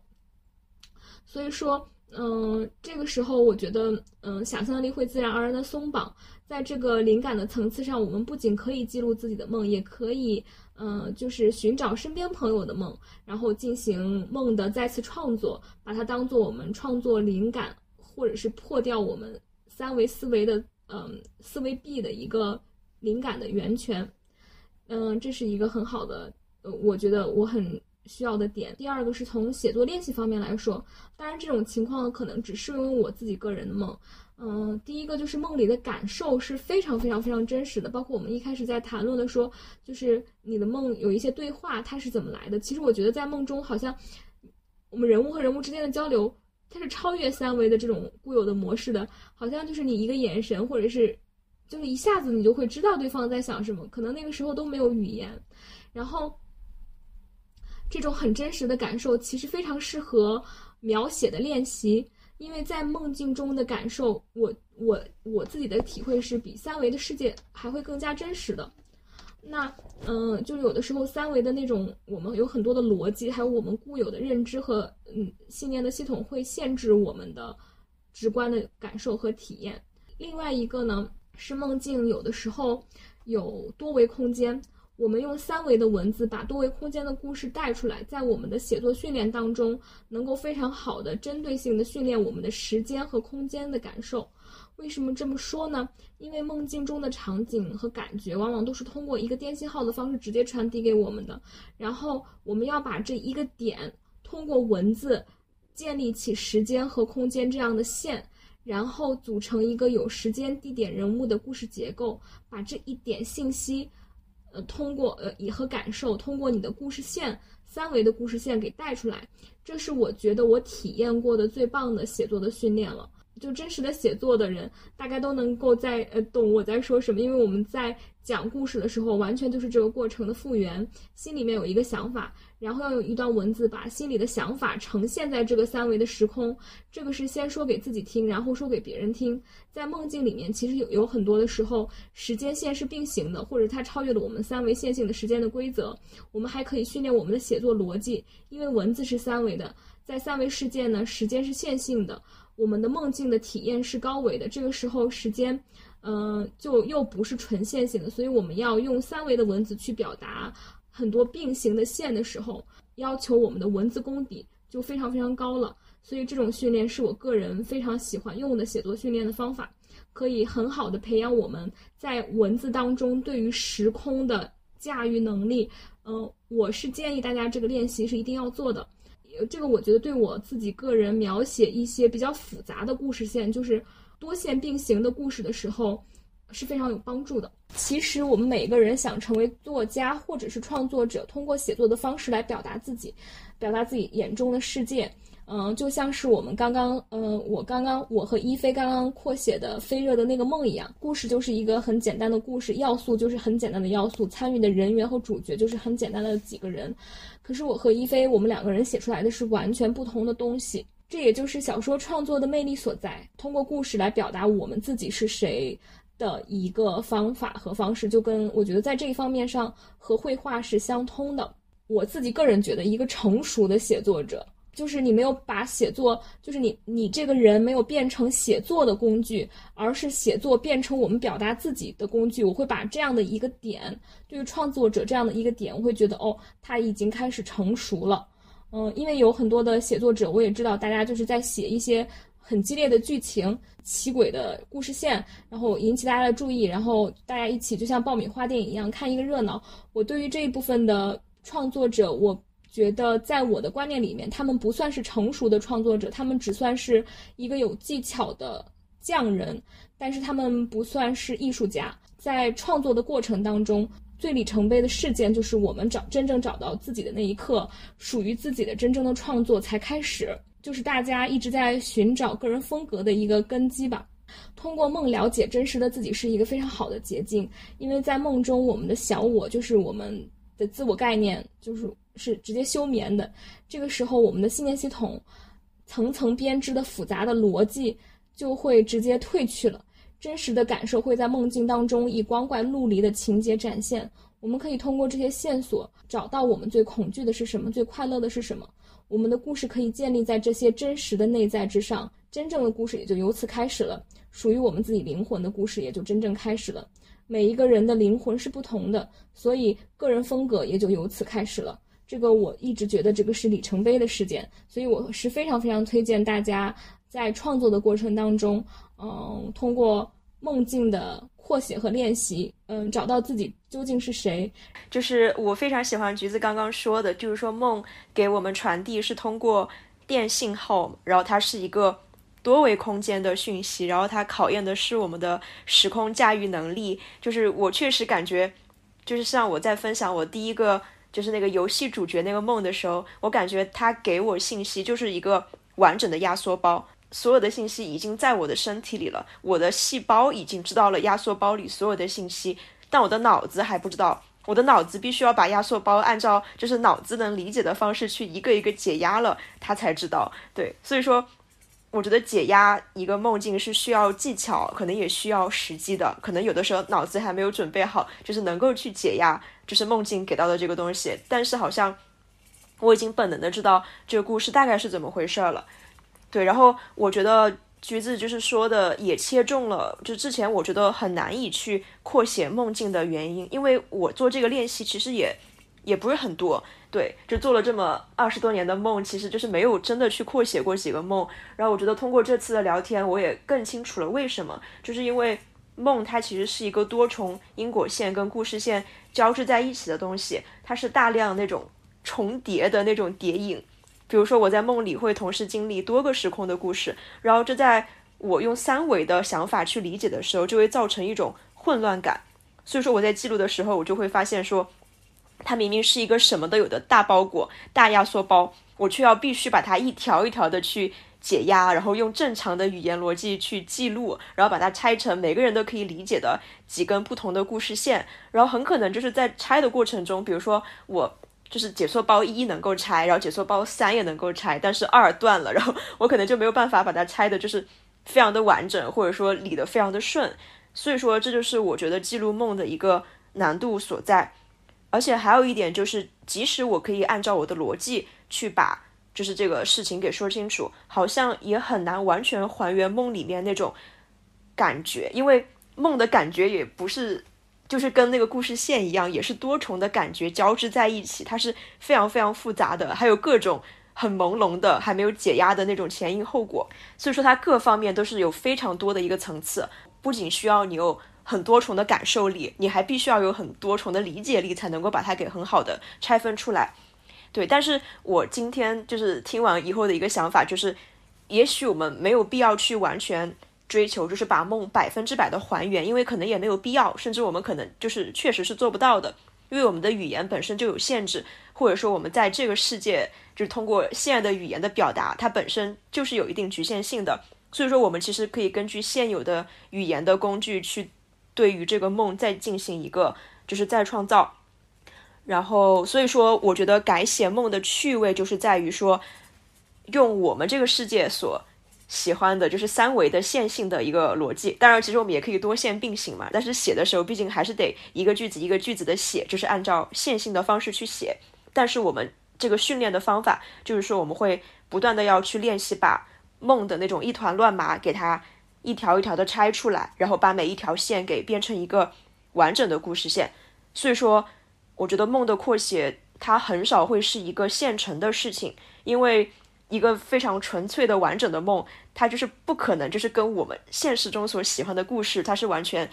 所以说，嗯，这个时候我觉得，嗯，想象力会自然而然的松绑。在这个灵感的层次上，我们不仅可以记录自己的梦，也可以，嗯，就是寻找身边朋友的梦，然后进行梦的再次创作，把它当做我们创作灵感，或者是破掉我们三维思维的，嗯，思维壁的一个灵感的源泉。嗯，这是一个很好的，呃，我觉得我很需要的点。第二个是从写作练习方面来说，当然这种情况可能只适用于我自己个人的梦。嗯，第一个就是梦里的感受是非常非常非常真实的，包括我们一开始在谈论的说，就是你的梦有一些对话，它是怎么来的？其实我觉得在梦中，好像我们人物和人物之间的交流，它是超越三维的这种固有的模式的，好像就是你一个眼神，或者是就是一下子你就会知道对方在想什么，可能那个时候都没有语言，然后这种很真实的感受，其实非常适合描写的练习。因为在梦境中的感受，我我我自己的体会是比三维的世界还会更加真实的。那嗯，就有的时候三维的那种，我们有很多的逻辑，还有我们固有的认知和嗯信念的系统，会限制我们的直观的感受和体验。另外一个呢，是梦境有的时候有多维空间。我们用三维的文字把多维空间的故事带出来，在我们的写作训练当中，能够非常好的针对性的训练我们的时间和空间的感受。为什么这么说呢？因为梦境中的场景和感觉往往都是通过一个电信号的方式直接传递给我们的，然后我们要把这一个点通过文字建立起时间和空间这样的线，然后组成一个有时间、地点、人物的故事结构，把这一点信息。呃，通过呃，以和感受，通过你的故事线，三维的故事线给带出来，这是我觉得我体验过的最棒的写作的训练了。就真实的写作的人，大概都能够在呃懂我在说什么，因为我们在讲故事的时候，完全就是这个过程的复原，心里面有一个想法，然后要用一段文字把心里的想法呈现在这个三维的时空。这个是先说给自己听，然后说给别人听。在梦境里面，其实有有很多的时候，时间线是并行的，或者它超越了我们三维线性的时间的规则。我们还可以训练我们的写作逻辑，因为文字是三维的，在三维世界呢，时间是线性的。我们的梦境的体验是高维的，这个时候时间，嗯、就又不是纯线性的，所以我们要用三维的文字去表达很多并行的线的时候，要求我们的文字功底就非常非常高了。所以这种训练是我个人非常喜欢用的写作训练的方法，可以很好的培养我们在文字当中对于时空的驾驭能力。嗯、我是建议大家这个练习是一定要做的。这个我觉得对我自己个人描写一些比较复杂的故事线，就是多线并行的故事的时候，是非常有帮助的。其实我们每一个人想成为作家或者是创作者，通过写作的方式来表达自己，表达自己眼中的世界。嗯，就像是我们刚刚，嗯，我刚刚我和一菲刚刚扩写的《飞热的那个梦》一样，故事就是一个很简单的故事，要素就是很简单的要素，参与的人员和主角就是很简单的几个人。可是我和一菲，我们两个人写出来的是完全不同的东西，这也就是小说创作的魅力所在。通过故事来表达我们自己是谁的一个方法和方式，就跟我觉得在这一方面上和绘画是相通的。我自己个人觉得，一个成熟的写作者。就是你没有把写作，就是你你这个人没有变成写作的工具，而是写作变成我们表达自己的工具。我会把这样的一个点，对于创作者这样的一个点，我会觉得哦，他已经开始成熟了。嗯，因为有很多的写作者，我也知道大家就是在写一些很激烈的剧情、奇诡的故事线，然后引起大家的注意，然后大家一起就像爆米花电影一样看一个热闹。我对于这一部分的创作者，我觉得在我的观念里面，他们不算是成熟的创作者，他们只算是一个有技巧的匠人，但是他们不算是艺术家。在创作的过程当中。最里程碑的事件就是我们找真正找到自己的那一刻，属于自己的真正的创作才开始，就是大家一直在寻找个人风格的一个根基吧。通过梦了解真实的自己是一个非常好的捷径，因为在梦中，我们的小我就是我们的自我概念，就是是直接休眠的。这个时候，我们的信念系统层层编织的复杂的逻辑就会直接退去了。真实的感受会在梦境当中以光怪陆离的情节展现。我们可以通过这些线索找到我们最恐惧的是什么，最快乐的是什么。我们的故事可以建立在这些真实的内在之上，真正的故事也就由此开始了。属于我们自己灵魂的故事也就真正开始了。每一个人的灵魂是不同的，所以个人风格也就由此开始了。这个我一直觉得这个是里程碑的事件，所以我是非常非常推荐大家在创作的过程当中。嗯，通过梦境的扩写和练习，嗯，找到自己究竟是谁。就是我非常喜欢橘子刚刚说的，就是说梦给我们传递是通过电信号，然后它是一个多维空间的讯息，然后它考验的是我们的时空驾驭能力。就是我确实感觉，就是像我在分享我第一个就是那个游戏主角那个梦的时候，我感觉它给我信息就是一个完整的压缩包。所有的信息已经在我的身体里了，我的细胞已经知道了压缩包里所有的信息，但我的脑子还不知道。我的脑子必须要把压缩包按照就是脑子能理解的方式去一个一个解压了，他才知道。对，所以说，我觉得解压一个梦境是需要技巧，可能也需要时机的。可能有的时候脑子还没有准备好，就是能够去解压，就是梦境给到的这个东西。但是好像我已经本能的知道这个故事大概是怎么回事了。对，然后我觉得橘子就是说的也切中了，就之前我觉得很难以去扩写梦境的原因，因为我做这个练习其实也也不是很多，对，就做了这么二十多年的梦，其实就是没有真的去扩写过几个梦。然后我觉得通过这次的聊天，我也更清楚了为什么，就是因为梦它其实是一个多重因果线跟故事线交织在一起的东西，它是大量那种重叠的那种叠影。比如说，我在梦里会同时经历多个时空的故事，然后这在我用三维的想法去理解的时候，就会造成一种混乱感。所以说，我在记录的时候，我就会发现说，它明明是一个什么都有的大包裹、大压缩包，我却要必须把它一条一条的去解压，然后用正常的语言逻辑去记录，然后把它拆成每个人都可以理解的几根不同的故事线，然后很可能就是在拆的过程中，比如说我。就是解说包一能够拆，然后解说包三也能够拆，但是二断了，然后 我可能就没有办法把它拆的，就是非常的完整，或者说理得非常的顺。所以说，这就是我觉得记录梦的一个难度所在。而且还有一点就是，即使我可以按照我的逻辑去把就是这个事情给说清楚，好像也很难完全还原梦里面那种感觉，因为梦的感觉也不是。就是跟那个故事线一样，也是多重的感觉交织在一起，它是非常非常复杂的，还有各种很朦胧的、还没有解压的那种前因后果。所以说，它各方面都是有非常多的一个层次，不仅需要你有很多重的感受力，你还必须要有很多重的理解力，才能够把它给很好的拆分出来。对，但是我今天就是听完以后的一个想法，就是也许我们没有必要去完全。追求就是把梦百分之百的还原，因为可能也没有必要，甚至我们可能就是确实是做不到的，因为我们的语言本身就有限制，或者说我们在这个世界就是通过现在的语言的表达，它本身就是有一定局限性的，所以说我们其实可以根据现有的语言的工具去对于这个梦再进行一个就是再创造，然后所以说我觉得改写梦的趣味就是在于说用我们这个世界所。喜欢的就是三维的线性的一个逻辑，当然，其实我们也可以多线并行嘛。但是写的时候，毕竟还是得一个句子一个句子的写，就是按照线性的方式去写。但是我们这个训练的方法，就是说我们会不断的要去练习，把梦的那种一团乱麻给它一条一条的拆出来，然后把每一条线给变成一个完整的故事线。所以说，我觉得梦的扩写它很少会是一个现成的事情，因为。一个非常纯粹的完整的梦，它就是不可能就是跟我们现实中所喜欢的故事，它是完全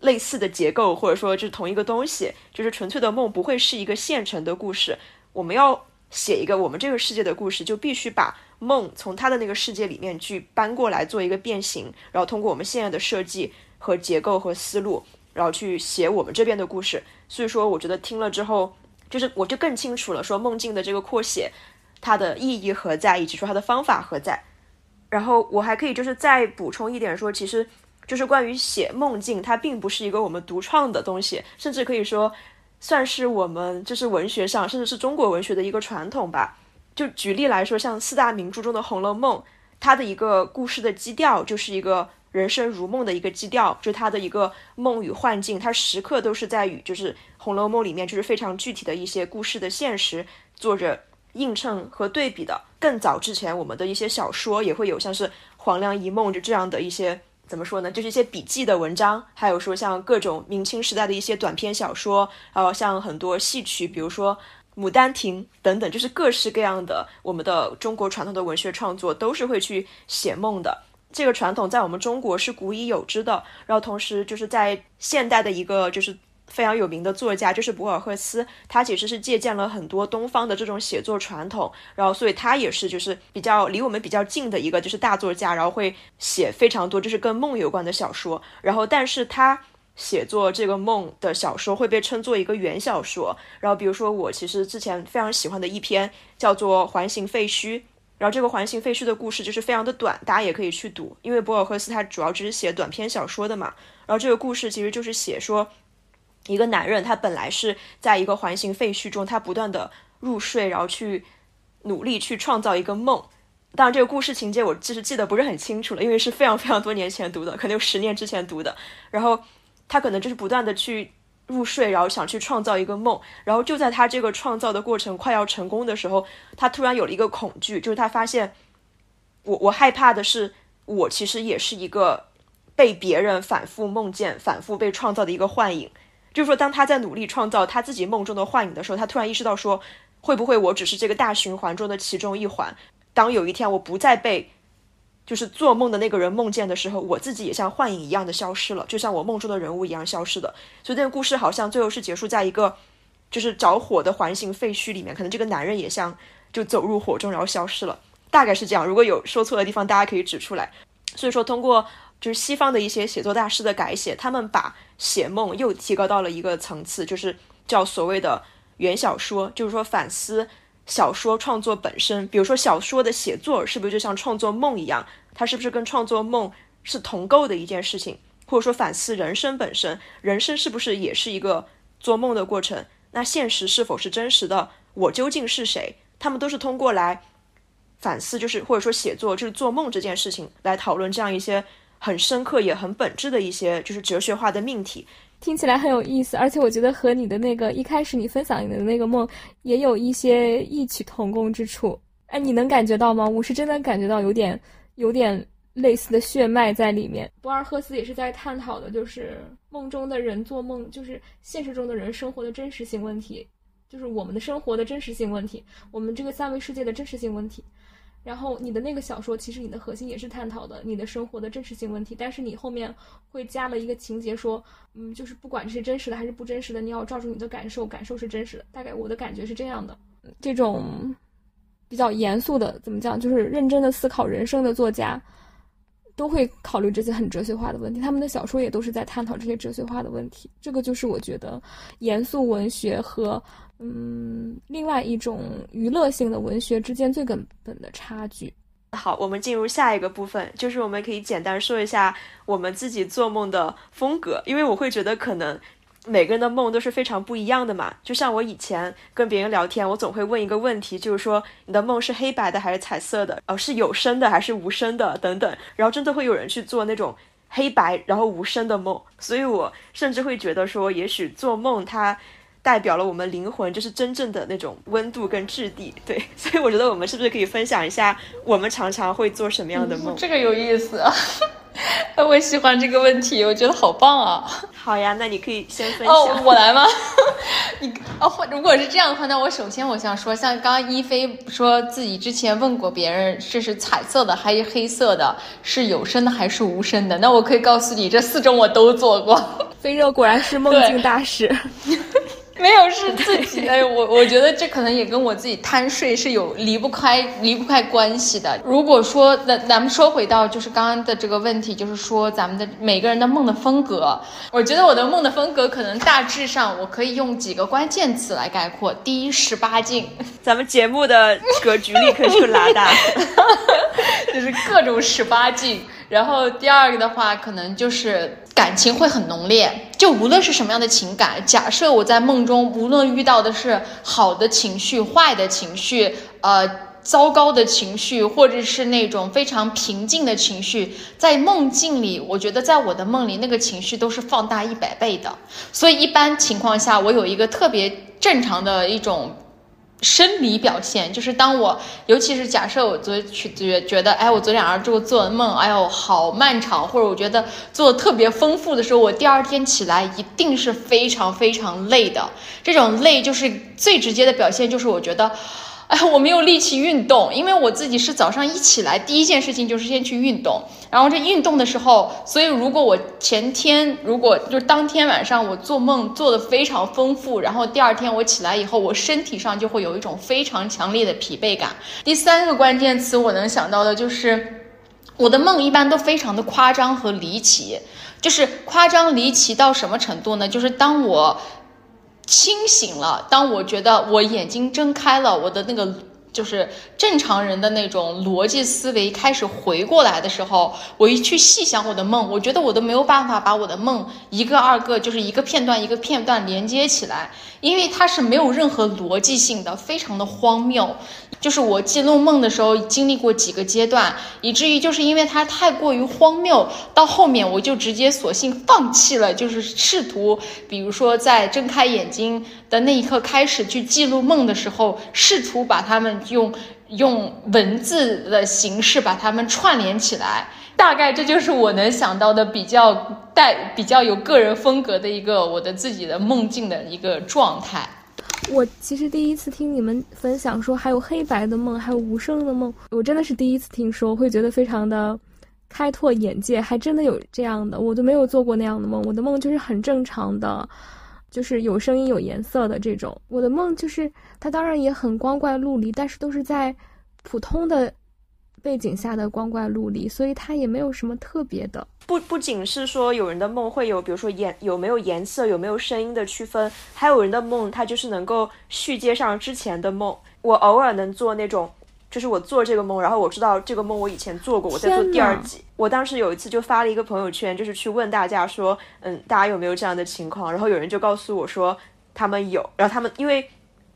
类似的结构，或者说就是同一个东西。就是纯粹的梦不会是一个现成的故事。我们要写一个我们这个世界的故事，就必须把梦从他的那个世界里面去搬过来做一个变形，然后通过我们现在的设计和结构和思路，然后去写我们这边的故事。所以说，我觉得听了之后，就是我就更清楚了，说梦境的这个扩写。它的意义何在，以及说它的方法何在？然后我还可以就是再补充一点说，其实就是关于写梦境，它并不是一个我们独创的东西，甚至可以说算是我们就是文学上，甚至是中国文学的一个传统吧。就举例来说，像四大名著中的《红楼梦》，它的一个故事的基调就是一个人生如梦的一个基调，就是它的一个梦与幻境，它时刻都是在与就是《红楼梦》里面就是非常具体的一些故事的现实做着。映衬和对比的，更早之前，我们的一些小说也会有像是《黄粱一梦》就这样的一些，怎么说呢？就是一些笔记的文章，还有说像各种明清时代的一些短篇小说，还有像很多戏曲，比如说《牡丹亭》等等，就是各式各样的我们的中国传统的文学创作都是会去写梦的。这个传统在我们中国是古已有之的。然后同时就是在现代的一个就是。非常有名的作家就是博尔赫斯，他其实是借鉴了很多东方的这种写作传统，然后所以他也是就是比较离我们比较近的一个就是大作家，然后会写非常多就是跟梦有关的小说，然后但是他写作这个梦的小说会被称作一个原小说，然后比如说我其实之前非常喜欢的一篇叫做《环形废墟》，然后这个环形废墟的故事就是非常的短，大家也可以去读，因为博尔赫斯他主要只是写短篇小说的嘛，然后这个故事其实就是写说。一个男人，他本来是在一个环形废墟中，他不断的入睡，然后去努力去创造一个梦。当然，这个故事情节我其实记得不是很清楚了，因为是非常非常多年前读的，可能有十年之前读的。然后他可能就是不断的去入睡，然后想去创造一个梦。然后就在他这个创造的过程快要成功的时候，他突然有了一个恐惧，就是他发现，我我害怕的是，我其实也是一个被别人反复梦见、反复被创造的一个幻影。就是说，当他在努力创造他自己梦中的幻影的时候，他突然意识到说，会不会我只是这个大循环中的其中一环？当有一天我不再被就是做梦的那个人梦见的时候，我自己也像幻影一样的消失了，就像我梦中的人物一样消失的。所以这个故事好像最后是结束在一个就是着火的环形废墟里面，可能这个男人也像就走入火中然后消失了，大概是这样。如果有说错的地方，大家可以指出来。所以说，通过。就是西方的一些写作大师的改写，他们把写梦又提高到了一个层次，就是叫所谓的原小说，就是说反思小说创作本身。比如说小说的写作是不是就像创作梦一样，它是不是跟创作梦是同构的一件事情？或者说反思人生本身，人生是不是也是一个做梦的过程？那现实是否是真实的？我究竟是谁？他们都是通过来反思，就是或者说写作就是做梦这件事情来讨论这样一些。很深刻也很本质的一些就是哲学化的命题，听起来很有意思，而且我觉得和你的那个一开始你分享你的那个梦也有一些异曲同工之处。哎，你能感觉到吗？我是真的感觉到有点有点类似的血脉在里面。博尔赫斯也是在探讨的，就是梦中的人做梦，就是现实中的人生活的真实性问题，就是我们的生活的真实性问题，我们这个三维世界的真实性问题。然后你的那个小说，其实你的核心也是探讨的你的生活的真实性问题，但是你后面会加了一个情节，说，嗯，就是不管是真实的还是不真实的，你要照住你的感受，感受是真实的。大概我的感觉是这样的。这种比较严肃的，怎么讲，就是认真的思考人生的作家，都会考虑这些很哲学化的问题。他们的小说也都是在探讨这些哲学化的问题。这个就是我觉得严肃文学和。嗯，另外一种娱乐性的文学之间最根本的差距。好，我们进入下一个部分，就是我们可以简单说一下我们自己做梦的风格，因为我会觉得可能每个人的梦都是非常不一样的嘛。就像我以前跟别人聊天，我总会问一个问题，就是说你的梦是黑白的还是彩色的？哦，是有声的还是无声的？等等。然后真的会有人去做那种黑白然后无声的梦，所以我甚至会觉得说，也许做梦它。代表了我们灵魂，就是真正的那种温度跟质地，对，所以我觉得我们是不是可以分享一下，我们常常会做什么样的梦？这个有意思，啊 我喜欢这个问题，我觉得好棒啊！好呀，那你可以先分享。哦，我来吗？你哦，如果是这样的话，那我首先我想说，像刚刚一菲说自己之前问过别人，这是彩色的还是黑色的，是有声的还是无声的？那我可以告诉你，这四种我都做过。飞热果然是梦境大师。没有是自己哎，我我觉得这可能也跟我自己贪睡是有离不开离不开关系的。如果说那咱们说回到就是刚刚的这个问题，就是说咱们的每个人的梦的风格，我觉得我的梦的风格可能大致上我可以用几个关键词来概括：第一，十八禁，咱们节目的格局立刻就拉大，就是各种十八禁。然后第二个的话，可能就是感情会很浓烈，就无论是什么样的情感，假设我在梦中，无论遇到的是好的情绪、坏的情绪，呃，糟糕的情绪，或者是那种非常平静的情绪，在梦境里，我觉得在我的梦里，那个情绪都是放大一百倍的。所以一般情况下，我有一个特别正常的一种。生理表现就是，当我尤其是假设我昨去觉觉得，哎，我昨天晚上做做的梦，哎呦，好漫长，或者我觉得做的特别丰富的时候，我第二天起来一定是非常非常累的。这种累就是最直接的表现，就是我觉得。哎，我没有力气运动，因为我自己是早上一起来第一件事情就是先去运动，然后这运动的时候，所以如果我前天如果就当天晚上我做梦做的非常丰富，然后第二天我起来以后，我身体上就会有一种非常强烈的疲惫感。第三个关键词我能想到的就是，我的梦一般都非常的夸张和离奇，就是夸张离奇到什么程度呢？就是当我。清醒了，当我觉得我眼睛睁开了，我的那个就是正常人的那种逻辑思维开始回过来的时候，我一去细想我的梦，我觉得我都没有办法把我的梦一个二个就是一个片段一个片段连接起来，因为它是没有任何逻辑性的，非常的荒谬。就是我记录梦的时候经历过几个阶段，以至于就是因为它太过于荒谬，到后面我就直接索性放弃了，就是试图，比如说在睁开眼睛的那一刻开始去记录梦的时候，试图把它们用用文字的形式把它们串联起来。大概这就是我能想到的比较带比较有个人风格的一个我的自己的梦境的一个状态。我其实第一次听你们分享说还有黑白的梦，还有无声的梦，我真的是第一次听说，会觉得非常的开拓眼界，还真的有这样的，我都没有做过那样的梦。我的梦就是很正常的，就是有声音、有颜色的这种。我的梦就是它当然也很光怪陆离，但是都是在普通的背景下的光怪陆离，所以它也没有什么特别的。不不仅是说有人的梦会有，比如说颜有没有颜色，有没有声音的区分，还有人的梦，它就是能够续接上之前的梦。我偶尔能做那种，就是我做这个梦，然后我知道这个梦我以前做过，我在做第二集。我当时有一次就发了一个朋友圈，就是去问大家说，嗯，大家有没有这样的情况？然后有人就告诉我说他们有，然后他们因为。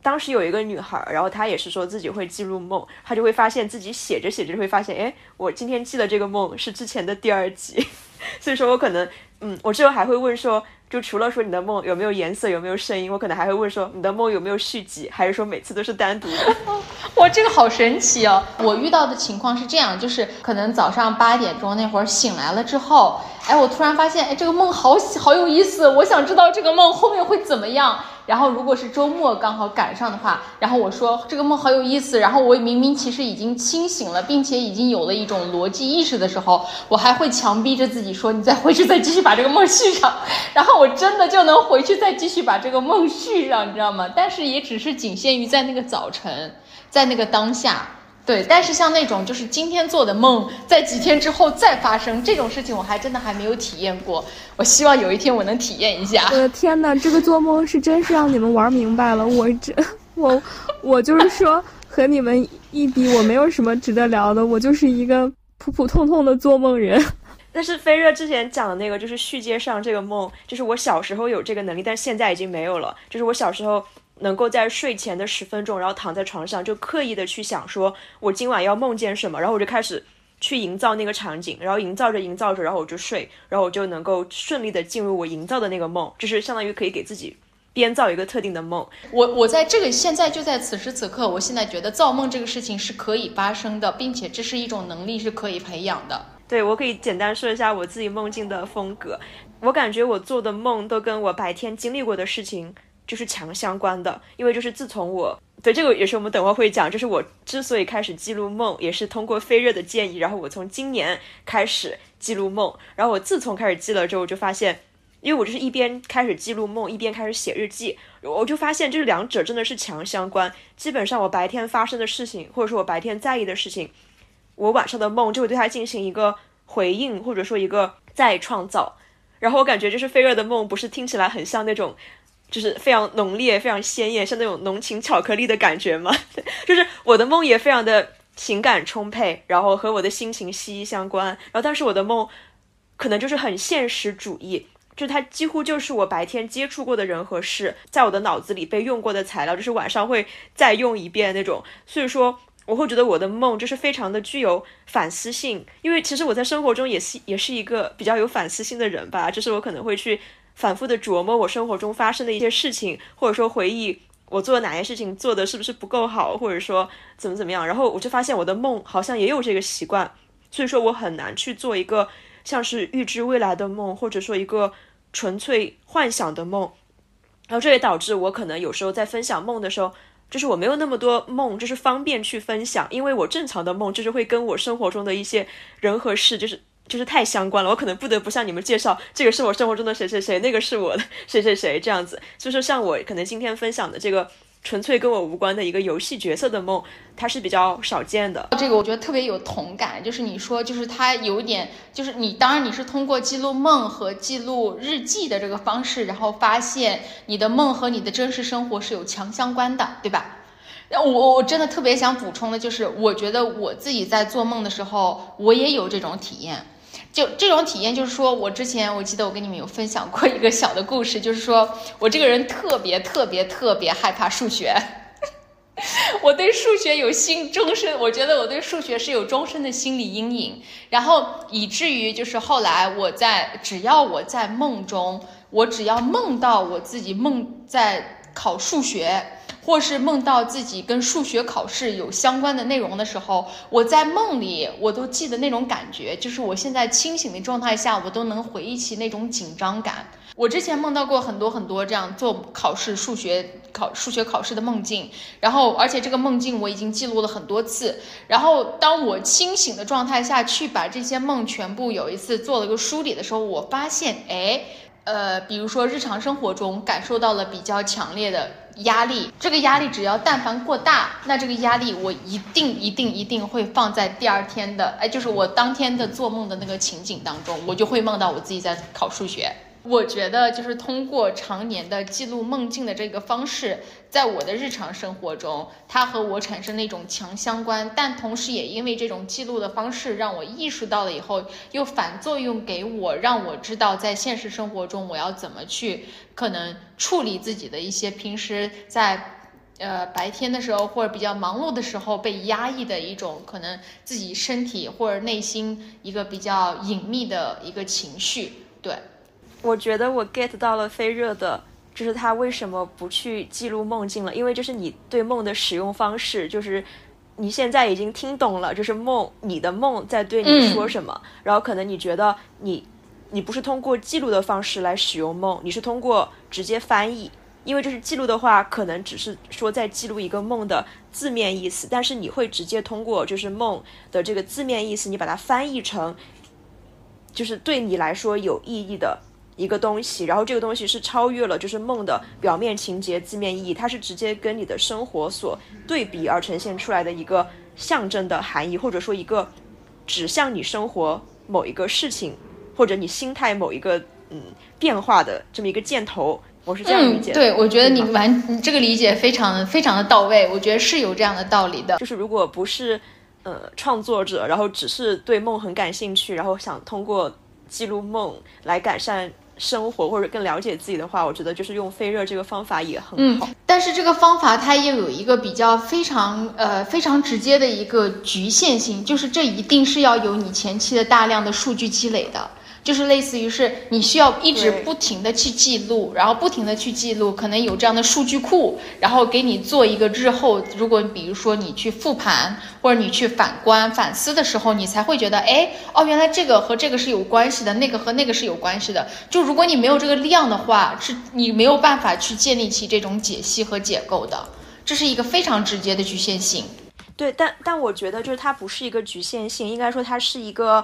当时有一个女孩，然后她也是说自己会记录梦，她就会发现自己写着写着就会发现，哎，我今天记的这个梦是之前的第二集，所以说我可能，嗯，我之后还会问说，就除了说你的梦有没有颜色，有没有声音，我可能还会问说你的梦有没有续集，还是说每次都是单独的？哇，这个好神奇哦！我遇到的情况是这样，就是可能早上八点钟那会儿醒来了之后，哎，我突然发现，哎，这个梦好好有意思，我想知道这个梦后面会怎么样。然后，如果是周末刚好赶上的话，然后我说这个梦好有意思。然后我明明其实已经清醒了，并且已经有了一种逻辑意识的时候，我还会强逼着自己说：“你再回去，再继续把这个梦续上。”然后我真的就能回去再继续把这个梦续上，你知道吗？但是也只是仅限于在那个早晨，在那个当下。对，但是像那种就是今天做的梦，在几天之后再发生这种事情，我还真的还没有体验过。我希望有一天我能体验一下。我的天哪，这个做梦是真是让你们玩明白了。我这我我就是说和你们一比，我没有什么值得聊的，我就是一个普普通通的做梦人。但是飞热之前讲的那个就是续接上这个梦，就是我小时候有这个能力，但现在已经没有了。就是我小时候。能够在睡前的十分钟，然后躺在床上，就刻意的去想，说我今晚要梦见什么，然后我就开始去营造那个场景，然后营造着营造着，然后我就睡，然后我就能够顺利的进入我营造的那个梦，就是相当于可以给自己编造一个特定的梦。我我在这个现在就在此时此刻，我现在觉得造梦这个事情是可以发生的，并且这是一种能力是可以培养的。对我可以简单说一下我自己梦境的风格。我感觉我做的梦都跟我白天经历过的事情就是强相关的，因为就是自从我对这个也是我们等会会讲，就是我之所以开始记录梦，也是通过飞热的建议，然后我从今年开始记录梦，然后我自从开始记了之后，我就发现，因为我就是一边开始记录梦，一边开始写日记，我就发现这两者真的是强相关。基本上我白天发生的事情，或者说我白天在意的事情，我晚上的梦就会对它进行一个回应，或者说一个再创造。然后我感觉就是飞热的梦，不是听起来很像那种，就是非常浓烈、非常鲜艳，像那种浓情巧克力的感觉吗？就是我的梦也非常的情感充沛，然后和我的心情息息相关。然后但是我的梦，可能就是很现实主义，就是它几乎就是我白天接触过的人和事，在我的脑子里被用过的材料，就是晚上会再用一遍那种。所以说。我会觉得我的梦就是非常的具有反思性，因为其实我在生活中也是也是一个比较有反思性的人吧，就是我可能会去反复的琢磨我生活中发生的一些事情，或者说回忆我做哪些事情做的是不是不够好，或者说怎么怎么样，然后我就发现我的梦好像也有这个习惯，所以说我很难去做一个像是预知未来的梦，或者说一个纯粹幻想的梦，然后这也导致我可能有时候在分享梦的时候。就是我没有那么多梦，就是方便去分享，因为我正常的梦就是会跟我生活中的一些人和事，就是就是太相关了，我可能不得不向你们介绍，这个是我生活中的谁谁谁，那个是我的 谁谁谁这样子。所以说，像我可能今天分享的这个纯粹跟我无关的一个游戏角色的梦，它是比较少见的。这个我觉得特别有同感，就是你说，就是它有点，就是你当然你是通过记录梦和记录日记的这个方式，然后发现你的梦和你的真实生活是有强相关的，对吧？那我我真的特别想补充的就是，我觉得我自己在做梦的时候，我也有这种体验。就这种体验，就是说我之前我记得我跟你们有分享过一个小的故事，就是说我这个人特别特别特别害怕数学，我对数学有心终身，我觉得我对数学是有终身的心理阴影，然后以至于就是后来我在只要我在梦中，我只要梦到我自己梦在考数学。或是梦到自己跟数学考试有相关的内容的时候，我在梦里我都记得那种感觉，就是我现在清醒的状态下，我都能回忆起那种紧张感。我之前梦到过很多很多这样做考试、数学考数学考试的梦境，然后而且这个梦境我已经记录了很多次。然后当我清醒的状态下去把这些梦全部有一次做了个梳理的时候，我发现，哎。呃，比如说日常生活中感受到了比较强烈的压力，这个压力只要但凡过大，那这个压力我一定一定一定会放在第二天的，哎，就是我当天的做梦的那个情景当中，我就会梦到我自己在考数学。我觉得就是通过常年的记录梦境的这个方式，在我的日常生活中，它和我产生了一种强相关，但同时也因为这种记录的方式，让我意识到了以后，又反作用给我，让我知道在现实生活中我要怎么去可能处理自己的一些平时在呃白天的时候或者比较忙碌的时候被压抑的一种可能自己身体或者内心一个比较隐秘的一个情绪，对。我觉得我 get 到了飞热的，就是他为什么不去记录梦境了？因为就是你对梦的使用方式，就是你现在已经听懂了，就是梦，你的梦在对你说什么。然后可能你觉得你，你不是通过记录的方式来使用梦，你是通过直接翻译。因为就是记录的话，可能只是说在记录一个梦的字面意思，但是你会直接通过就是梦的这个字面意思，你把它翻译成，就是对你来说有意义的。一个东西，然后这个东西是超越了就是梦的表面情节、字面意义，它是直接跟你的生活所对比而呈现出来的一个象征的含义，或者说一个指向你生活某一个事情或者你心态某一个嗯变化的这么一个箭头。我是这样理解。对，我觉得你完你这个理解非常非常的到位，我觉得是有这样的道理的。就是如果不是呃创作者，然后只是对梦很感兴趣，然后想通过记录梦来改善。生活或者更了解自己的话，我觉得就是用飞热这个方法也很好。但是这个方法它也有一个比较非常呃非常直接的一个局限性，就是这一定是要有你前期的大量的数据积累的。就是类似于是你需要一直不停的去记录，然后不停的去记录，可能有这样的数据库，然后给你做一个日后，如果比如说你去复盘或者你去反观反思的时候，你才会觉得，哎，哦，原来这个和这个是有关系的，那个和那个是有关系的。就如果你没有这个量的话，是你没有办法去建立起这种解析和解构的，这是一个非常直接的局限性。对，但但我觉得就是它不是一个局限性，应该说它是一个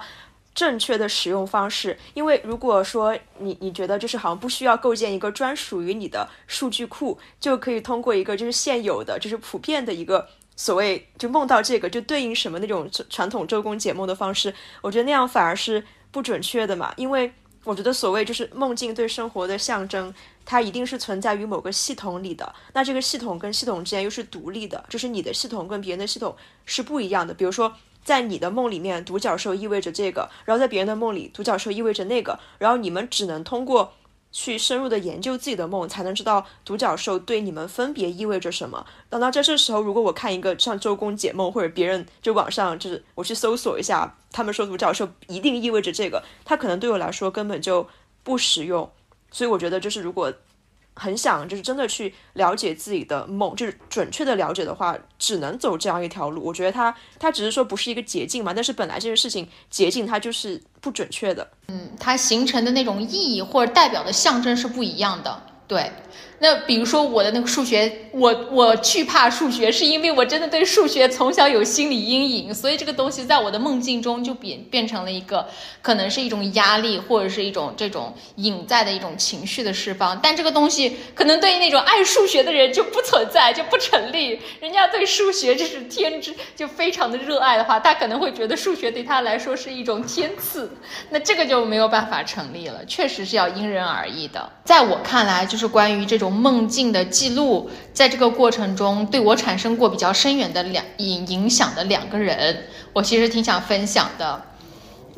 正确的使用方式。因为如果说你你觉得就是好像不需要构建一个专属于你的数据库，就可以通过一个就是现有的就是普遍的一个所谓就梦到这个就对应什么那种传统周公解梦的方式，我觉得那样反而是不准确的嘛。因为我觉得所谓就是梦境对生活的象征。它一定是存在于某个系统里的，那这个系统跟系统之间又是独立的，就是你的系统跟别人的系统是不一样的。比如说，在你的梦里面，独角兽意味着这个，然后在别人的梦里，独角兽意味着那个，然后你们只能通过去深入的研究自己的梦，才能知道独角兽对你们分别意味着什么。等到在这时候，如果我看一个像周公解梦，或者别人就网上就是我去搜索一下，他们说独角兽一定意味着这个，它可能对我来说根本就不实用。所以我觉得，就是如果很想就是真的去了解自己的梦，就是准确的了解的话，只能走这样一条路。我觉得它它只是说不是一个捷径嘛，但是本来这个事情捷径它就是不准确的。嗯，它形成的那种意义或者代表的象征是不一样的。对，那比如说我的那个数学，我我惧怕数学，是因为我真的对数学从小有心理阴影，所以这个东西在我的梦境中就变变成了一个可能是一种压力，或者是一种这种隐在的一种情绪的释放。但这个东西可能对于那种爱数学的人就不存在，就不成立。人家对数学就是天之就非常的热爱的话，他可能会觉得数学对他来说是一种天赐，那这个就没有办法成立了。确实是要因人而异的。在我看来，就是关于这种梦境的记录，在这个过程中对我产生过比较深远的两影影响的两个人，我其实挺想分享的。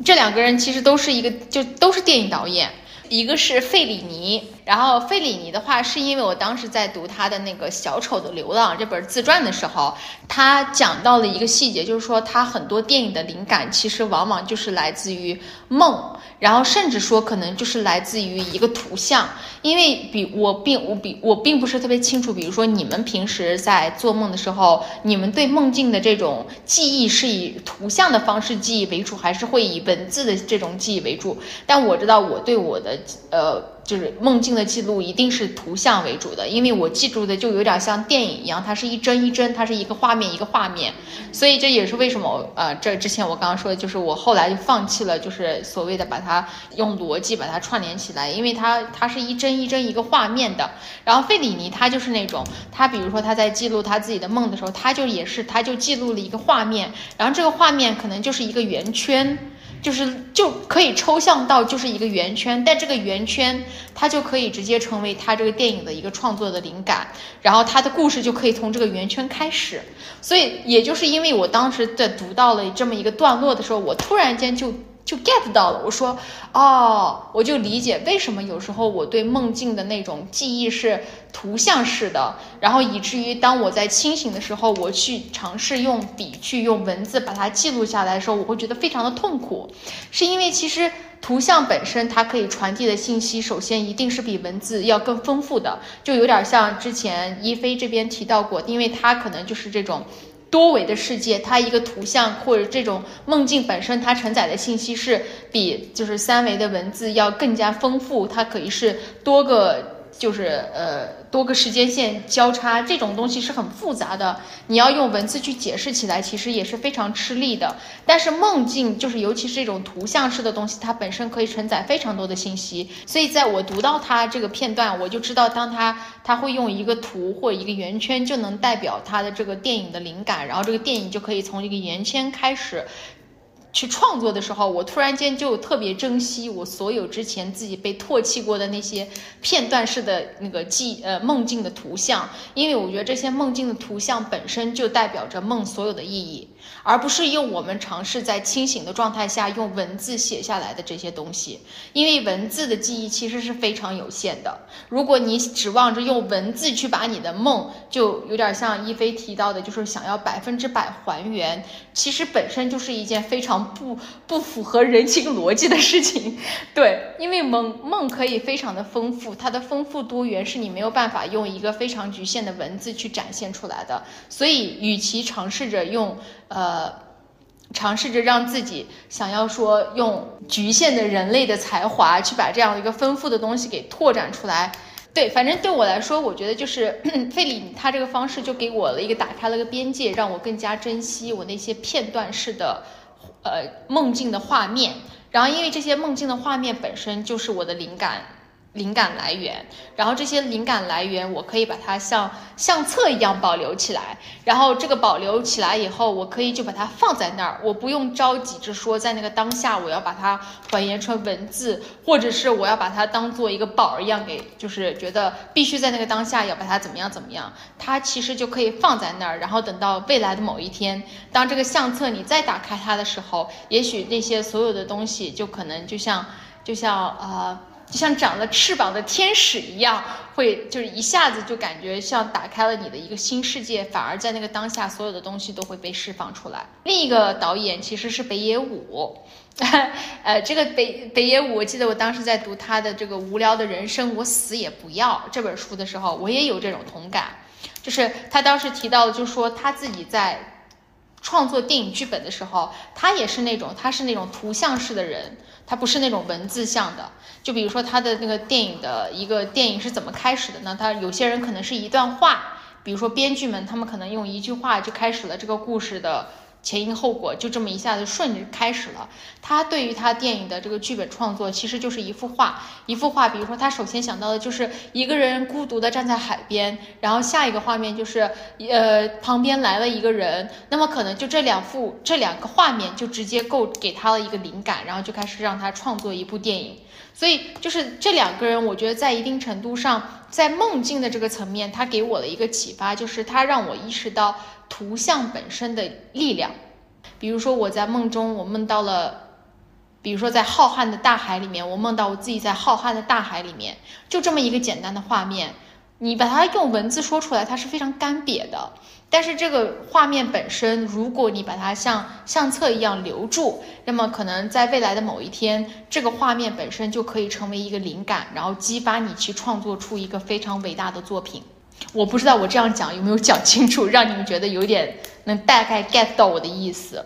这两个人其实都是一个，就都是电影导演，一个是费里尼。然后费里尼的话，是因为我当时在读他的那个《小丑的流浪》这本自传的时候，他讲到了一个细节，就是说他很多电影的灵感其实往往就是来自于梦，然后甚至说可能就是来自于一个图像。因为比我并我比我并不是特别清楚，比如说你们平时在做梦的时候，你们对梦境的这种记忆是以图像的方式记忆为主，还是会以文字的这种记忆为主？但我知道我对我的呃。就是梦境的记录一定是图像为主的，因为我记住的就有点像电影一样，它是一帧一帧，它是一个画面一个画面，所以这也是为什么呃，这之前我刚刚说的就是我后来就放弃了，就是所谓的把它用逻辑把它串联起来，因为它它是一帧一帧一个画面的。然后费里尼他就是那种，他比如说他在记录他自己的梦的时候，他就也是他就记录了一个画面，然后这个画面可能就是一个圆圈。就是就可以抽象到就是一个圆圈，但这个圆圈它就可以直接成为他这个电影的一个创作的灵感，然后他的故事就可以从这个圆圈开始。所以也就是因为我当时在读到了这么一个段落的时候，我突然间就。就 get 到了，我说，哦，我就理解为什么有时候我对梦境的那种记忆是图像式的，然后以至于当我在清醒的时候，我去尝试用笔去用文字把它记录下来的时候，我会觉得非常的痛苦，是因为其实图像本身它可以传递的信息，首先一定是比文字要更丰富的，就有点像之前一菲这边提到过，因为它可能就是这种。多维的世界，它一个图像或者这种梦境本身，它承载的信息是比就是三维的文字要更加丰富，它可以是多个。就是呃多个时间线交叉这种东西是很复杂的，你要用文字去解释起来，其实也是非常吃力的。但是梦境就是尤其是这种图像式的东西，它本身可以承载非常多的信息。所以在我读到它这个片段，我就知道，当它它会用一个图或一个圆圈就能代表它的这个电影的灵感，然后这个电影就可以从一个圆圈开始。去创作的时候，我突然间就特别珍惜我所有之前自己被唾弃过的那些片段式的那个记呃梦境的图像，因为我觉得这些梦境的图像本身就代表着梦所有的意义。而不是用我们尝试在清醒的状态下用文字写下来的这些东西。因为文字的记忆其实是非常有限的。如果你指望着用文字去把你的梦，就有点像一菲提到的，就是想要百分之百还原，其实本身就是一件非常不不符合人情逻辑的事情。对，因为梦梦可以非常的丰富，它的丰富多元是你没有办法用一个非常局限的文字去展现出来的。所以，与其尝试着用呃，呃尝试着让自己想要说用局限的人类的才华去把这样一个丰富的东西给拓展出来，对，反正对我来说，我觉得就是 费里他这个方式就给我了一个打开了个边界，让我更加珍惜我那些片段式的呃梦境的画面。然后，因为这些梦境的画面本身就是我的灵感。灵感来源，然后这些灵感来源，我可以把它像相册一样保留起来。然后这个保留起来以后，我可以就把它放在那儿，我不用着急着说在那个当下我要把它还原成文字，或者是我要把它当做一个宝儿一样给，就是觉得必须在那个当下要把它怎么样怎么样。它其实就可以放在那儿，然后等到未来的某一天，当这个相册你再打开它的时候，也许那些所有的东西就可能就像就像呃。就像长了翅膀的天使一样，会就是一下子就感觉像打开了你的一个新世界，反而在那个当下，所有的东西都会被释放出来。另一个导演其实是北野武，呃，这个北北野武，我记得我当时在读他的这个《无聊的人生，我死也不要》这本书的时候，我也有这种同感，就是他当时提到，就是说他自己在创作电影剧本的时候，他也是那种他是那种图像式的人。它不是那种文字像的，就比如说它的那个电影的一个电影是怎么开始的呢？它有些人可能是一段话，比如说编剧们，他们可能用一句话就开始了这个故事的。前因后果就这么一下子顺着开始了。他对于他电影的这个剧本创作，其实就是一幅画，一幅画。比如说，他首先想到的就是一个人孤独的站在海边，然后下一个画面就是，呃，旁边来了一个人。那么可能就这两幅这两个画面就直接够给他了一个灵感，然后就开始让他创作一部电影。所以就是这两个人，我觉得在一定程度上，在梦境的这个层面，他给我的一个启发就是他让我意识到。图像本身的力量，比如说我在梦中，我梦到了，比如说在浩瀚的大海里面，我梦到我自己在浩瀚的大海里面，就这么一个简单的画面，你把它用文字说出来，它是非常干瘪的。但是这个画面本身，如果你把它像相册一样留住，那么可能在未来的某一天，这个画面本身就可以成为一个灵感，然后激发你去创作出一个非常伟大的作品。我不知道我这样讲有没有讲清楚，让你们觉得有点能大概 get 到我的意思。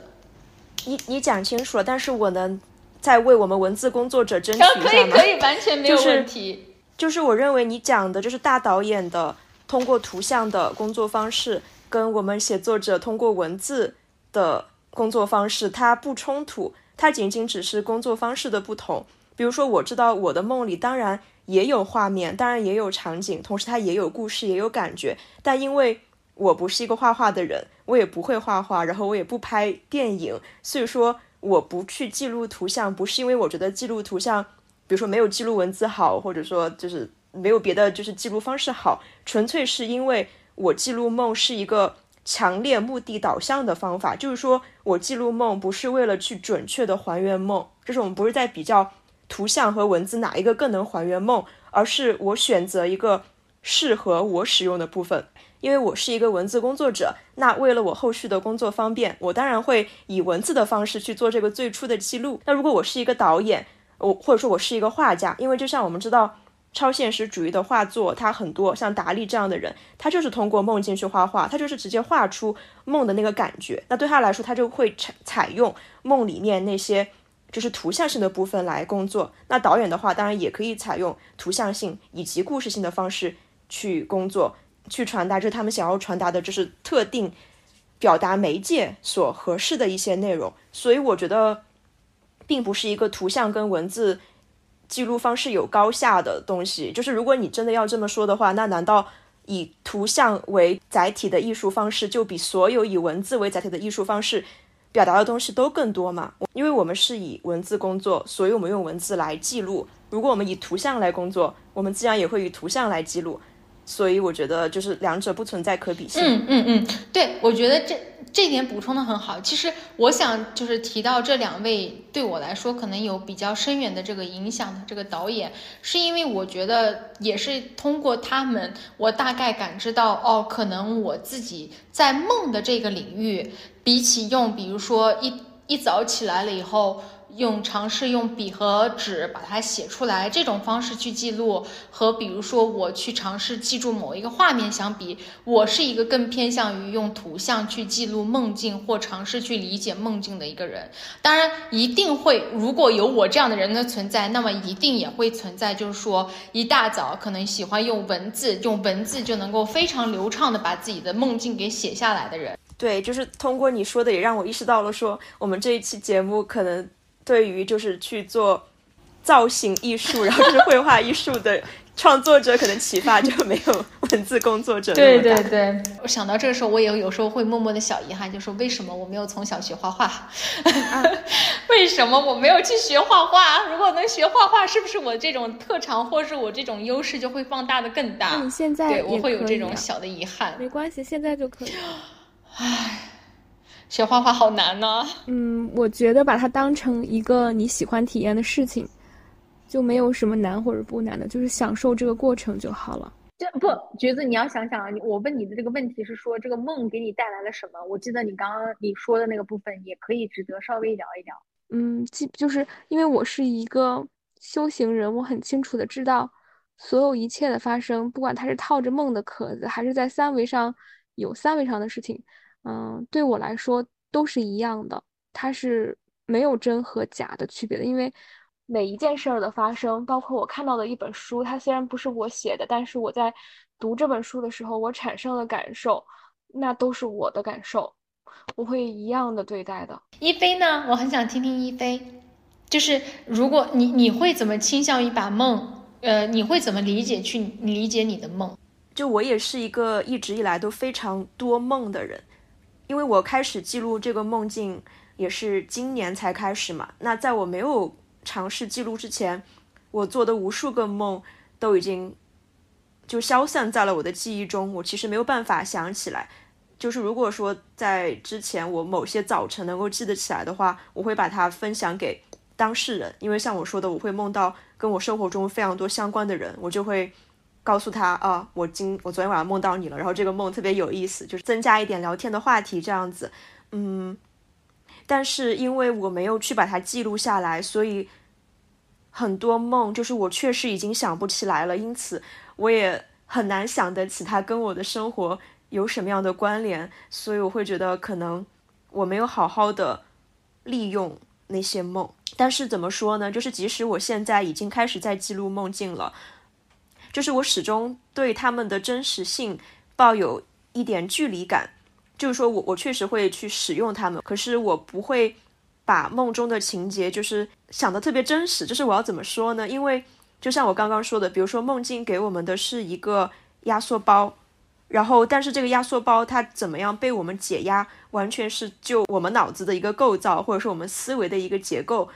你你讲清楚了，但是我能再为我们文字工作者争取一下吗？可以可以，完全没有问题。就是我认为你讲的就是大导演的通过图像的工作方式，跟我们写作者通过文字的工作方式，它不冲突，它仅仅只是工作方式的不同。比如说，我知道我的梦里，当然。也有画面，当然也有场景，同时它也有故事，也有感觉。但因为我不是一个画画的人，我也不会画画，然后我也不拍电影，所以说我不去记录图像，不是因为我觉得记录图像，比如说没有记录文字好，或者说就是没有别的就是记录方式好，纯粹是因为我记录梦是一个强烈目的导向的方法，就是说我记录梦不是为了去准确的还原梦，就是我们不是在比较。图像和文字哪一个更能还原梦？而是我选择一个适合我使用的部分，因为我是一个文字工作者。那为了我后续的工作方便，我当然会以文字的方式去做这个最初的记录。那如果我是一个导演，我或者说我是一个画家，因为就像我们知道，超现实主义的画作，它很多像达利这样的人，他就是通过梦境去画画，他就是直接画出梦的那个感觉。那对他来说，他就会采采用梦里面那些。就是图像性的部分来工作。那导演的话，当然也可以采用图像性以及故事性的方式去工作，去传达，就是他们想要传达的，就是特定表达媒介所合适的一些内容。所以我觉得，并不是一个图像跟文字记录方式有高下的东西。就是如果你真的要这么说的话，那难道以图像为载体的艺术方式，就比所有以文字为载体的艺术方式？表达的东西都更多嘛？因为我们是以文字工作，所以我们用文字来记录。如果我们以图像来工作，我们自然也会以图像来记录。所以我觉得就是两者不存在可比性。嗯嗯嗯，对，我觉得这这点补充的很好。其实我想就是提到这两位对我来说可能有比较深远的这个影响的这个导演，是因为我觉得也是通过他们，我大概感知到哦，可能我自己在梦的这个领域，比起用比如说一一早起来了以后。用尝试用笔和纸把它写出来这种方式去记录，和比如说我去尝试记住某一个画面相比，我是一个更偏向于用图像去记录梦境或尝试去理解梦境的一个人。当然，一定会如果有我这样的人的存在，那么一定也会存在，就是说一大早可能喜欢用文字，用文字就能够非常流畅的把自己的梦境给写下来的人。对，就是通过你说的，也让我意识到了，说我们这一期节目可能。对于就是去做造型艺术，然后就是绘画艺术的 创作者，可能启发就没有文字工作者对对对，我想到这个时候，我也有时候会默默的小遗憾，就说为什么我没有从小学画画？为什么我没有去学画画？如果能学画画，是不是我这种特长或是我这种优势就会放大的更大？你现在对我会有这种小的遗憾。没关系，现在就可以。唉。学画画好难呢。嗯，我觉得把它当成一个你喜欢体验的事情，就没有什么难或者不难的，就是享受这个过程就好了。这不，橘子，你要想想啊，我问你的这个问题是说这个梦给你带来了什么？我记得你刚刚你说的那个部分也可以值得稍微聊一聊。嗯，即就是因为我是一个修行人，我很清楚的知道，所有一切的发生，不管它是套着梦的壳子，还是在三维上有三维上的事情。嗯，对我来说都是一样的，它是没有真和假的区别的。因为每一件事儿的发生，包括我看到的一本书，它虽然不是我写的，但是我在读这本书的时候，我产生的感受，那都是我的感受，我会一样的对待的。一菲呢？我很想听听一菲，就是如果你你会怎么倾向于把梦，呃，你会怎么理解去理解你的梦？就我也是一个一直以来都非常多梦的人。因为我开始记录这个梦境也是今年才开始嘛，那在我没有尝试记录之前，我做的无数个梦都已经就消散在了我的记忆中，我其实没有办法想起来。就是如果说在之前我某些早晨能够记得起来的话，我会把它分享给当事人，因为像我说的，我会梦到跟我生活中非常多相关的人，我就会。告诉他啊，我今我昨天晚上梦到你了，然后这个梦特别有意思，就是增加一点聊天的话题这样子，嗯，但是因为我没有去把它记录下来，所以很多梦就是我确实已经想不起来了，因此我也很难想得起它跟我的生活有什么样的关联，所以我会觉得可能我没有好好的利用那些梦，但是怎么说呢？就是即使我现在已经开始在记录梦境了。就是我始终对他们的真实性抱有一点距离感，就是说我我确实会去使用他们，可是我不会把梦中的情节就是想的特别真实。就是我要怎么说呢？因为就像我刚刚说的，比如说梦境给我们的是一个压缩包，然后但是这个压缩包它怎么样被我们解压，完全是就我们脑子的一个构造，或者说我们思维的一个结构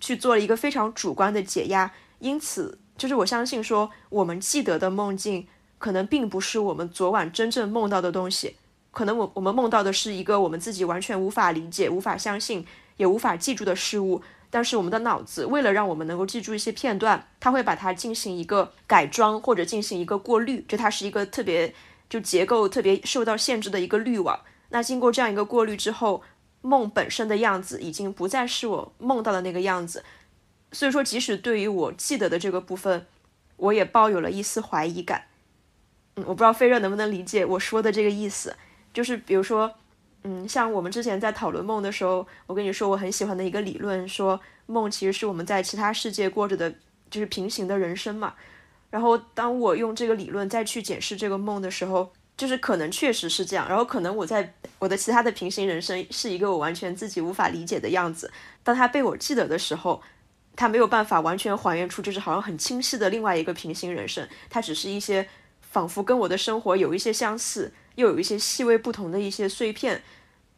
去做了一个非常主观的解压，因此。就是我相信说，我们记得的梦境可能并不是我们昨晚真正梦到的东西，可能我我们梦到的是一个我们自己完全无法理解、无法相信、也无法记住的事物。但是我们的脑子为了让我们能够记住一些片段，它会把它进行一个改装或者进行一个过滤，就它是一个特别就结构特别受到限制的一个滤网。那经过这样一个过滤之后，梦本身的样子已经不再是我梦到的那个样子。所以说，即使对于我记得的这个部分，我也抱有了一丝怀疑感。嗯，我不知道飞热能不能理解我说的这个意思。就是比如说，嗯，像我们之前在讨论梦的时候，我跟你说我很喜欢的一个理论，说梦其实是我们在其他世界过着的，就是平行的人生嘛。然后当我用这个理论再去解释这个梦的时候，就是可能确实是这样。然后可能我在我的其他的平行人生是一个我完全自己无法理解的样子。当它被我记得的时候。它没有办法完全还原出，就是好像很清晰的另外一个平行人生。它只是一些仿佛跟我的生活有一些相似，又有一些细微不同的一些碎片。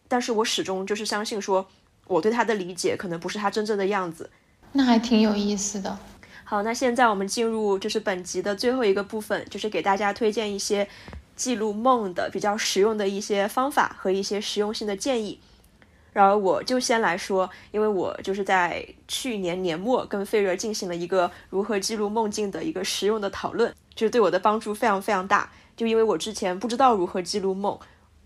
但是我始终就是相信说，我对他的理解可能不是他真正的样子。那还挺有意思的。好，那现在我们进入就是本集的最后一个部分，就是给大家推荐一些记录梦的比较实用的一些方法和一些实用性的建议。然后我就先来说，因为我就是在去年年末跟费热进行了一个如何记录梦境的一个实用的讨论，就是对我的帮助非常非常大。就因为我之前不知道如何记录梦，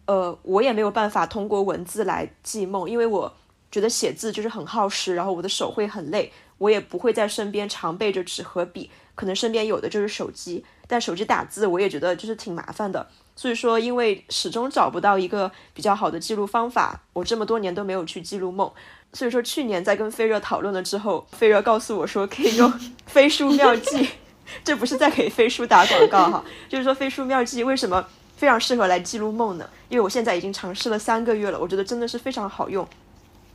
呃，我也没有办法通过文字来记梦，因为我觉得写字就是很耗时，然后我的手会很累，我也不会在身边常备着纸和笔，可能身边有的就是手机，但手机打字我也觉得就是挺麻烦的。所以说，因为始终找不到一个比较好的记录方法，我这么多年都没有去记录梦。所以说，去年在跟飞热讨论了之后，飞热告诉我说可以用 飞书妙记，这不是在给飞书打广告哈，就是说飞书妙记为什么非常适合来记录梦呢？因为我现在已经尝试了三个月了，我觉得真的是非常好用。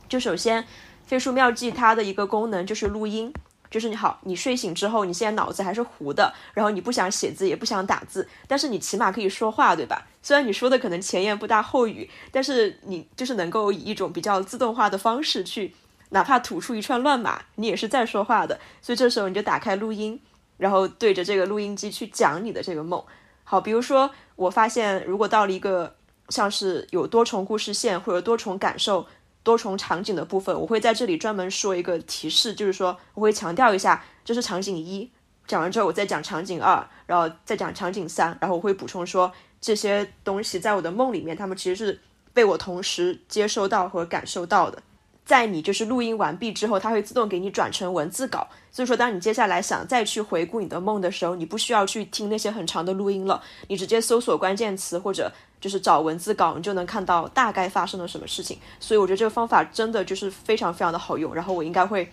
就首先，飞书妙记它的一个功能就是录音。就是你好，你睡醒之后，你现在脑子还是糊的，然后你不想写字，也不想打字，但是你起码可以说话，对吧？虽然你说的可能前言不搭后语，但是你就是能够以一种比较自动化的方式去，哪怕吐出一串乱码，你也是在说话的。所以这时候你就打开录音，然后对着这个录音机去讲你的这个梦。好，比如说我发现，如果到了一个像是有多重故事线或者多重感受。多重场景的部分，我会在这里专门说一个提示，就是说我会强调一下，这是场景一。讲完之后，我再讲场景二，然后再讲场景三，然后我会补充说这些东西在我的梦里面，他们其实是被我同时接收到和感受到的。在你就是录音完毕之后，它会自动给你转成文字稿。所以说，当你接下来想再去回顾你的梦的时候，你不需要去听那些很长的录音了，你直接搜索关键词或者就是找文字稿，你就能看到大概发生了什么事情。所以我觉得这个方法真的就是非常非常的好用。然后我应该会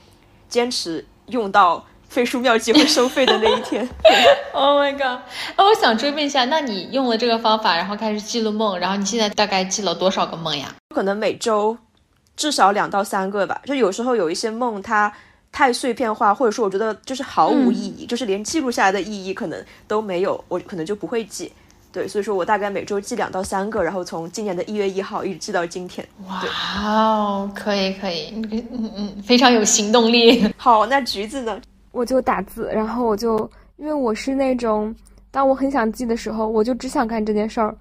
坚持用到飞书妙计会收费的那一天。Oh my god！那我想追问一下，那你用了这个方法，然后开始记录梦，然后你现在大概记了多少个梦呀？可能每周。至少两到三个吧，就有时候有一些梦，它太碎片化，或者说我觉得就是毫无意义，就是连记录下来的意义可能都没有，我可能就不会记。对，所以说我大概每周记两到三个，然后从今年的一月一号一直记到今天。哇哦，可以可以，嗯嗯，非常有行动力。好，那橘子呢？我就打字，然后我就因为我是那种，当我很想记的时候，我就只想干这件事儿，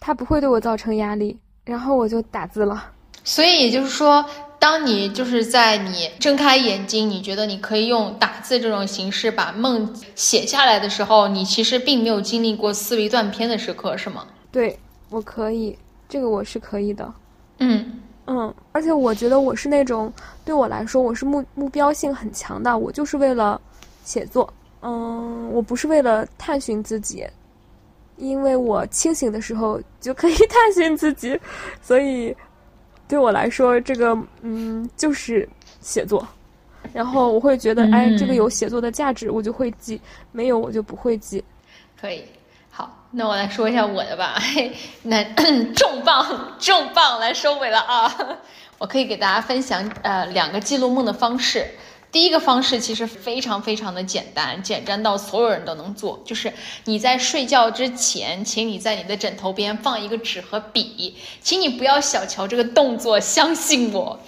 它不会对我造成压力，然后我就打字了。所以也就是说，当你就是在你睁开眼睛，你觉得你可以用打字这种形式把梦写下来的时候，你其实并没有经历过思维断片的时刻，是吗？对，我可以，这个我是可以的。嗯嗯，而且我觉得我是那种对我来说，我是目目标性很强的，我就是为了写作。嗯，我不是为了探寻自己，因为我清醒的时候就可以 探寻自己，所以。对我来说，这个嗯就是写作，然后我会觉得，哎，这个有写作的价值，我就会记；没有，我就不会记。可以，好，那我来说一下我的吧。嘿，那 重磅重磅来收尾了啊！我可以给大家分享呃两个记录梦的方式。第一个方式其实非常非常的简单，简单到所有人都能做。就是你在睡觉之前，请你在你的枕头边放一个纸和笔，请你不要小瞧这个动作，相信我。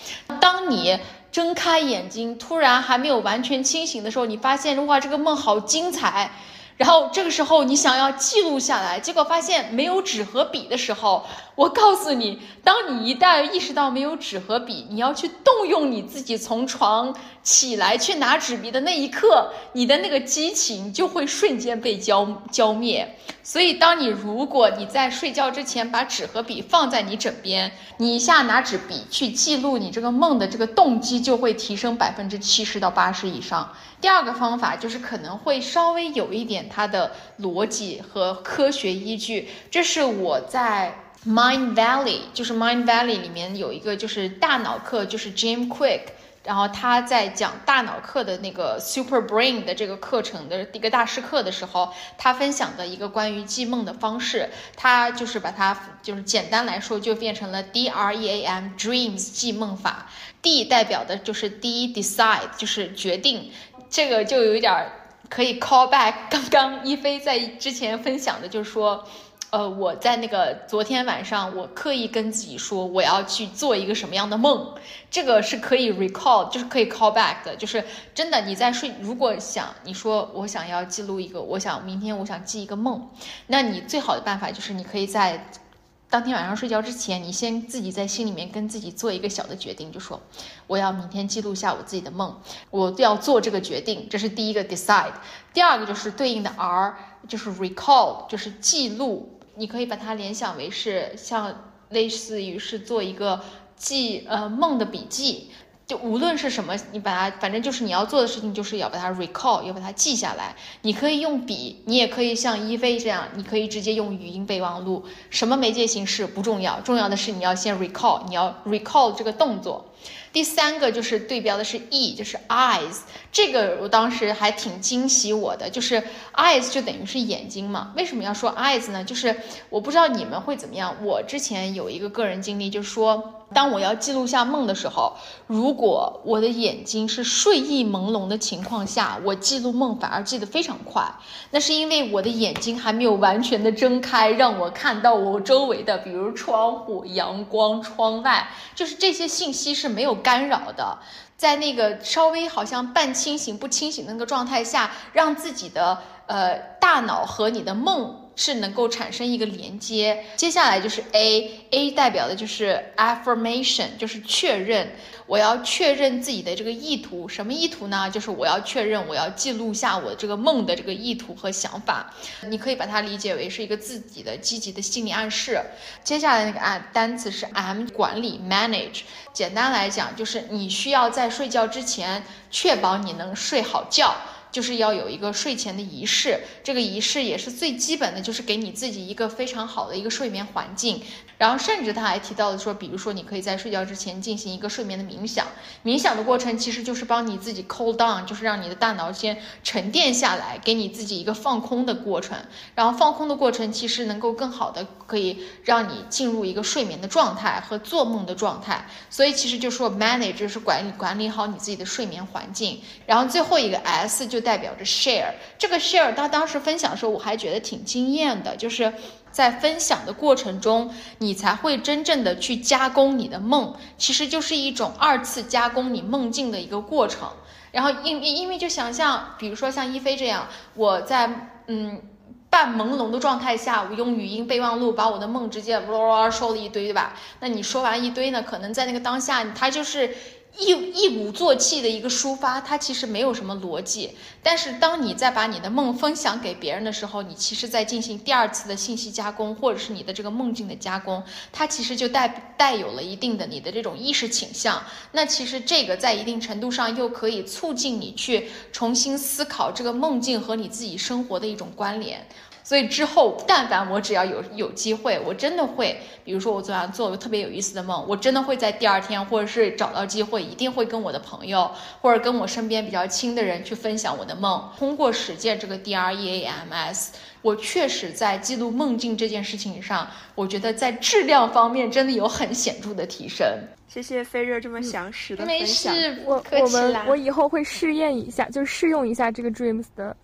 当你睁开眼睛，突然还没有完全清醒的时候，你发现哇，这个梦好精彩。然后这个时候你想要记录下来，结果发现没有纸和笔的时候，我告诉你，当你一旦意识到没有纸和笔，你要去动用你自己从床起来去拿纸笔的那一刻，你的那个激情就会瞬间被浇浇灭。所以，当你如果你在睡觉之前把纸和笔放在你枕边，你一下拿纸笔去记录你这个梦的这个动机就会提升百分之七十到八十以上。第二个方法就是可能会稍微有一点它的逻辑和科学依据，这是我在 Mind Valley，就是 Mind Valley 里面有一个就是大脑课，就是 Jim Quick，然后他在讲大脑课的那个 Super Brain 的这个课程的一个大师课的时候，他分享的一个关于记梦的方式，他就是把它就是简单来说就变成了 D R E A M Dreams 记梦法，D 代表的就是 D Decide，就是决定。这个就有一点可以 call back 刚刚一菲在之前分享的，就是说，呃，我在那个昨天晚上，我刻意跟自己说我要去做一个什么样的梦，这个是可以 recall，就是可以 call back 的，就是真的你在睡，如果想你说我想要记录一个，我想明天我想记一个梦，那你最好的办法就是你可以在。当天晚上睡觉之前，你先自己在心里面跟自己做一个小的决定，就说我要明天记录下我自己的梦，我要做这个决定，这是第一个 decide。第二个就是对应的 R，就是 recall，就是记录。你可以把它联想为是像类似于是做一个记呃梦的笔记。就无论是什么，你把它，反正就是你要做的事情，就是要把它 recall，要把它记下来。你可以用笔，你也可以像一菲这样，你可以直接用语音备忘录。什么媒介形式不重要，重要的是你要先 recall，你要 recall 这个动作。第三个就是对标的是 e，就是 eyes，这个我当时还挺惊喜我的，就是 eyes 就等于是眼睛嘛。为什么要说 eyes 呢？就是我不知道你们会怎么样。我之前有一个个人经历，就是说，当我要记录下梦的时候，如果我的眼睛是睡意朦胧的情况下，我记录梦反而记得非常快。那是因为我的眼睛还没有完全的睁开，让我看到我周围的，比如窗户、阳光、窗外，就是这些信息是没有。干扰的，在那个稍微好像半清醒不清醒的那个状态下，让自己的呃大脑和你的梦。是能够产生一个连接，接下来就是 A，A 代表的就是 affirmation，就是确认，我要确认自己的这个意图，什么意图呢？就是我要确认，我要记录下我这个梦的这个意图和想法。你可以把它理解为是一个自己的积极的心理暗示。接下来那个啊单词是 M，管理 manage，简单来讲就是你需要在睡觉之前确保你能睡好觉。就是要有一个睡前的仪式，这个仪式也是最基本的，就是给你自己一个非常好的一个睡眠环境。然后甚至他还提到了说，比如说你可以在睡觉之前进行一个睡眠的冥想，冥想的过程其实就是帮你自己 cool down，就是让你的大脑先沉淀下来，给你自己一个放空的过程。然后放空的过程其实能够更好的可以让你进入一个睡眠的状态和做梦的状态。所以其实就说 manage 是管理管理好你自己的睡眠环境。然后最后一个 S 就代表着 share，这个 share 他当时分享的时候我还觉得挺惊艳的，就是。在分享的过程中，你才会真正的去加工你的梦，其实就是一种二次加工你梦境的一个过程。然后因因因为就想象，比如说像一菲这样，我在嗯半朦胧的状态下，我用语音备忘录把我的梦直接哇哇说了一堆，对吧？那你说完一堆呢，可能在那个当下，他就是。一一鼓作气的一个抒发，它其实没有什么逻辑。但是当你在把你的梦分享给别人的时候，你其实在进行第二次的信息加工，或者是你的这个梦境的加工，它其实就带带有了一定的你的这种意识倾向。那其实这个在一定程度上又可以促进你去重新思考这个梦境和你自己生活的一种关联。所以之后，但凡我只要有有机会，我真的会，比如说我昨晚做了特别有意思的梦，我真的会在第二天，或者是找到机会，一定会跟我的朋友，或者跟我身边比较亲的人去分享我的梦。通过实践这个 D R E A M S，我确实在记录梦境这件事情上，我觉得在质量方面真的有很显著的提升。谢谢飞热这么详实的分享。没事，我我们我以后会试验一下，就试用一下这个 Dreams 的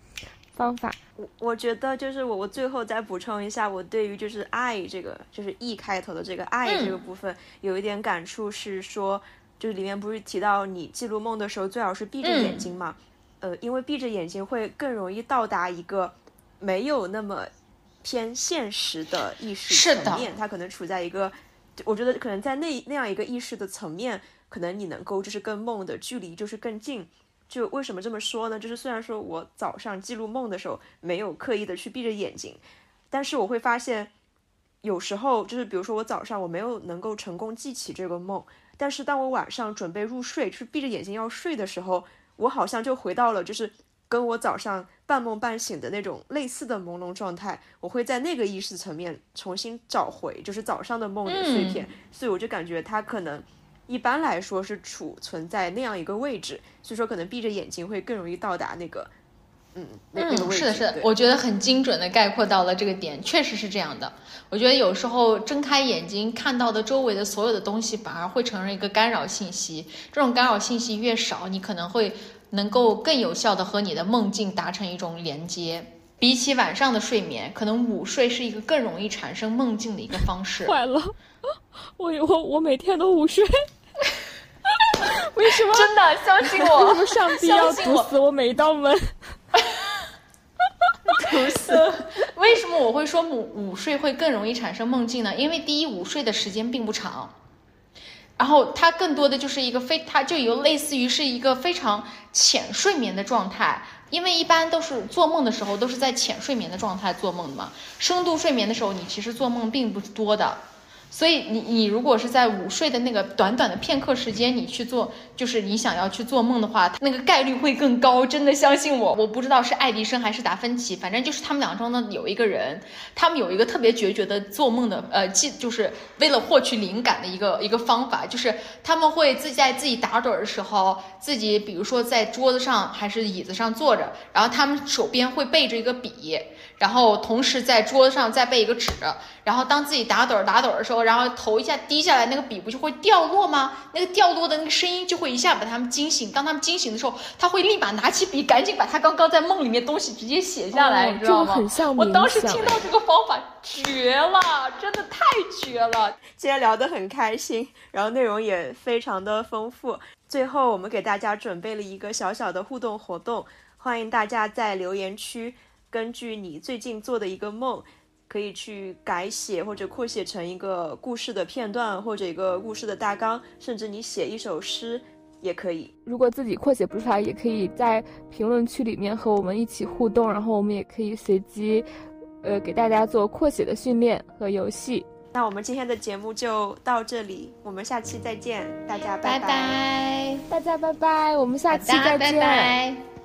方法。我我觉得就是我我最后再补充一下，我对于就是爱这个就是 E 开头的这个爱这个部分有一点感触，是说就是里面不是提到你记录梦的时候最好是闭着眼睛嘛？呃，因为闭着眼睛会更容易到达一个没有那么偏现实的意识层面，它可能处在一个，我觉得可能在那那样一个意识的层面，可能你能够就是跟梦的距离就是更近。就为什么这么说呢？就是虽然说我早上记录梦的时候没有刻意的去闭着眼睛，但是我会发现，有时候就是比如说我早上我没有能够成功记起这个梦，但是当我晚上准备入睡，去闭着眼睛要睡的时候，我好像就回到了就是跟我早上半梦半醒的那种类似的朦胧状态，我会在那个意识层面重新找回就是早上的梦的碎片，所以我就感觉它可能。一般来说是储存在那样一个位置，所以说可能闭着眼睛会更容易到达那个，嗯，那那个位置。是的，是的，我觉得很精准的概括到了这个点，确实是这样的。我觉得有时候睁开眼睛看到的周围的所有的东西，反而会成为一个干扰信息。这种干扰信息越少，你可能会能够更有效的和你的梦境达成一种连接。比起晚上的睡眠，可能午睡是一个更容易产生梦境的一个方式。坏了，我我我每天都午睡，为什么？真的相信我，为什么上帝要堵死我每一道门？堵死！为什么我会说午午睡会更容易产生梦境呢？因为第一，午睡的时间并不长，然后它更多的就是一个非，它就有类似于是一个非常浅睡眠的状态。因为一般都是做梦的时候都是在浅睡眠的状态做梦的嘛，深度睡眠的时候你其实做梦并不多的。所以你你如果是在午睡的那个短短的片刻时间，你去做，就是你想要去做梦的话，那个概率会更高。真的相信我，我不知道是爱迪生还是达芬奇，反正就是他们两中呢有一个人，他们有一个特别决绝的做梦的，呃，记就是为了获取灵感的一个一个方法，就是他们会自己在自己打盹的时候，自己比如说在桌子上还是椅子上坐着，然后他们手边会背着一个笔。然后同时在桌子上再备一个纸，然后当自己打盹儿打盹儿的时候，然后头一下低下来，那个笔不就会掉落吗？那个掉落的那个声音就会一下把他们惊醒。当他们惊醒的时候，他会立马拿起笔，赶紧把他刚刚在梦里面东西直接写下来，你知道吗？我当时听到这个方法绝了，真的太绝了。今天聊得很开心，然后内容也非常的丰富。最后我们给大家准备了一个小小的互动活动，欢迎大家在留言区。根据你最近做的一个梦，可以去改写或者扩写成一个故事的片段，或者一个故事的大纲，甚至你写一首诗也可以。如果自己扩写不出来，也可以在评论区里面和我们一起互动，然后我们也可以随机，呃，给大家做扩写的训练和游戏。那我们今天的节目就到这里，我们下期再见，大家拜拜，大家拜拜，我们下期再见。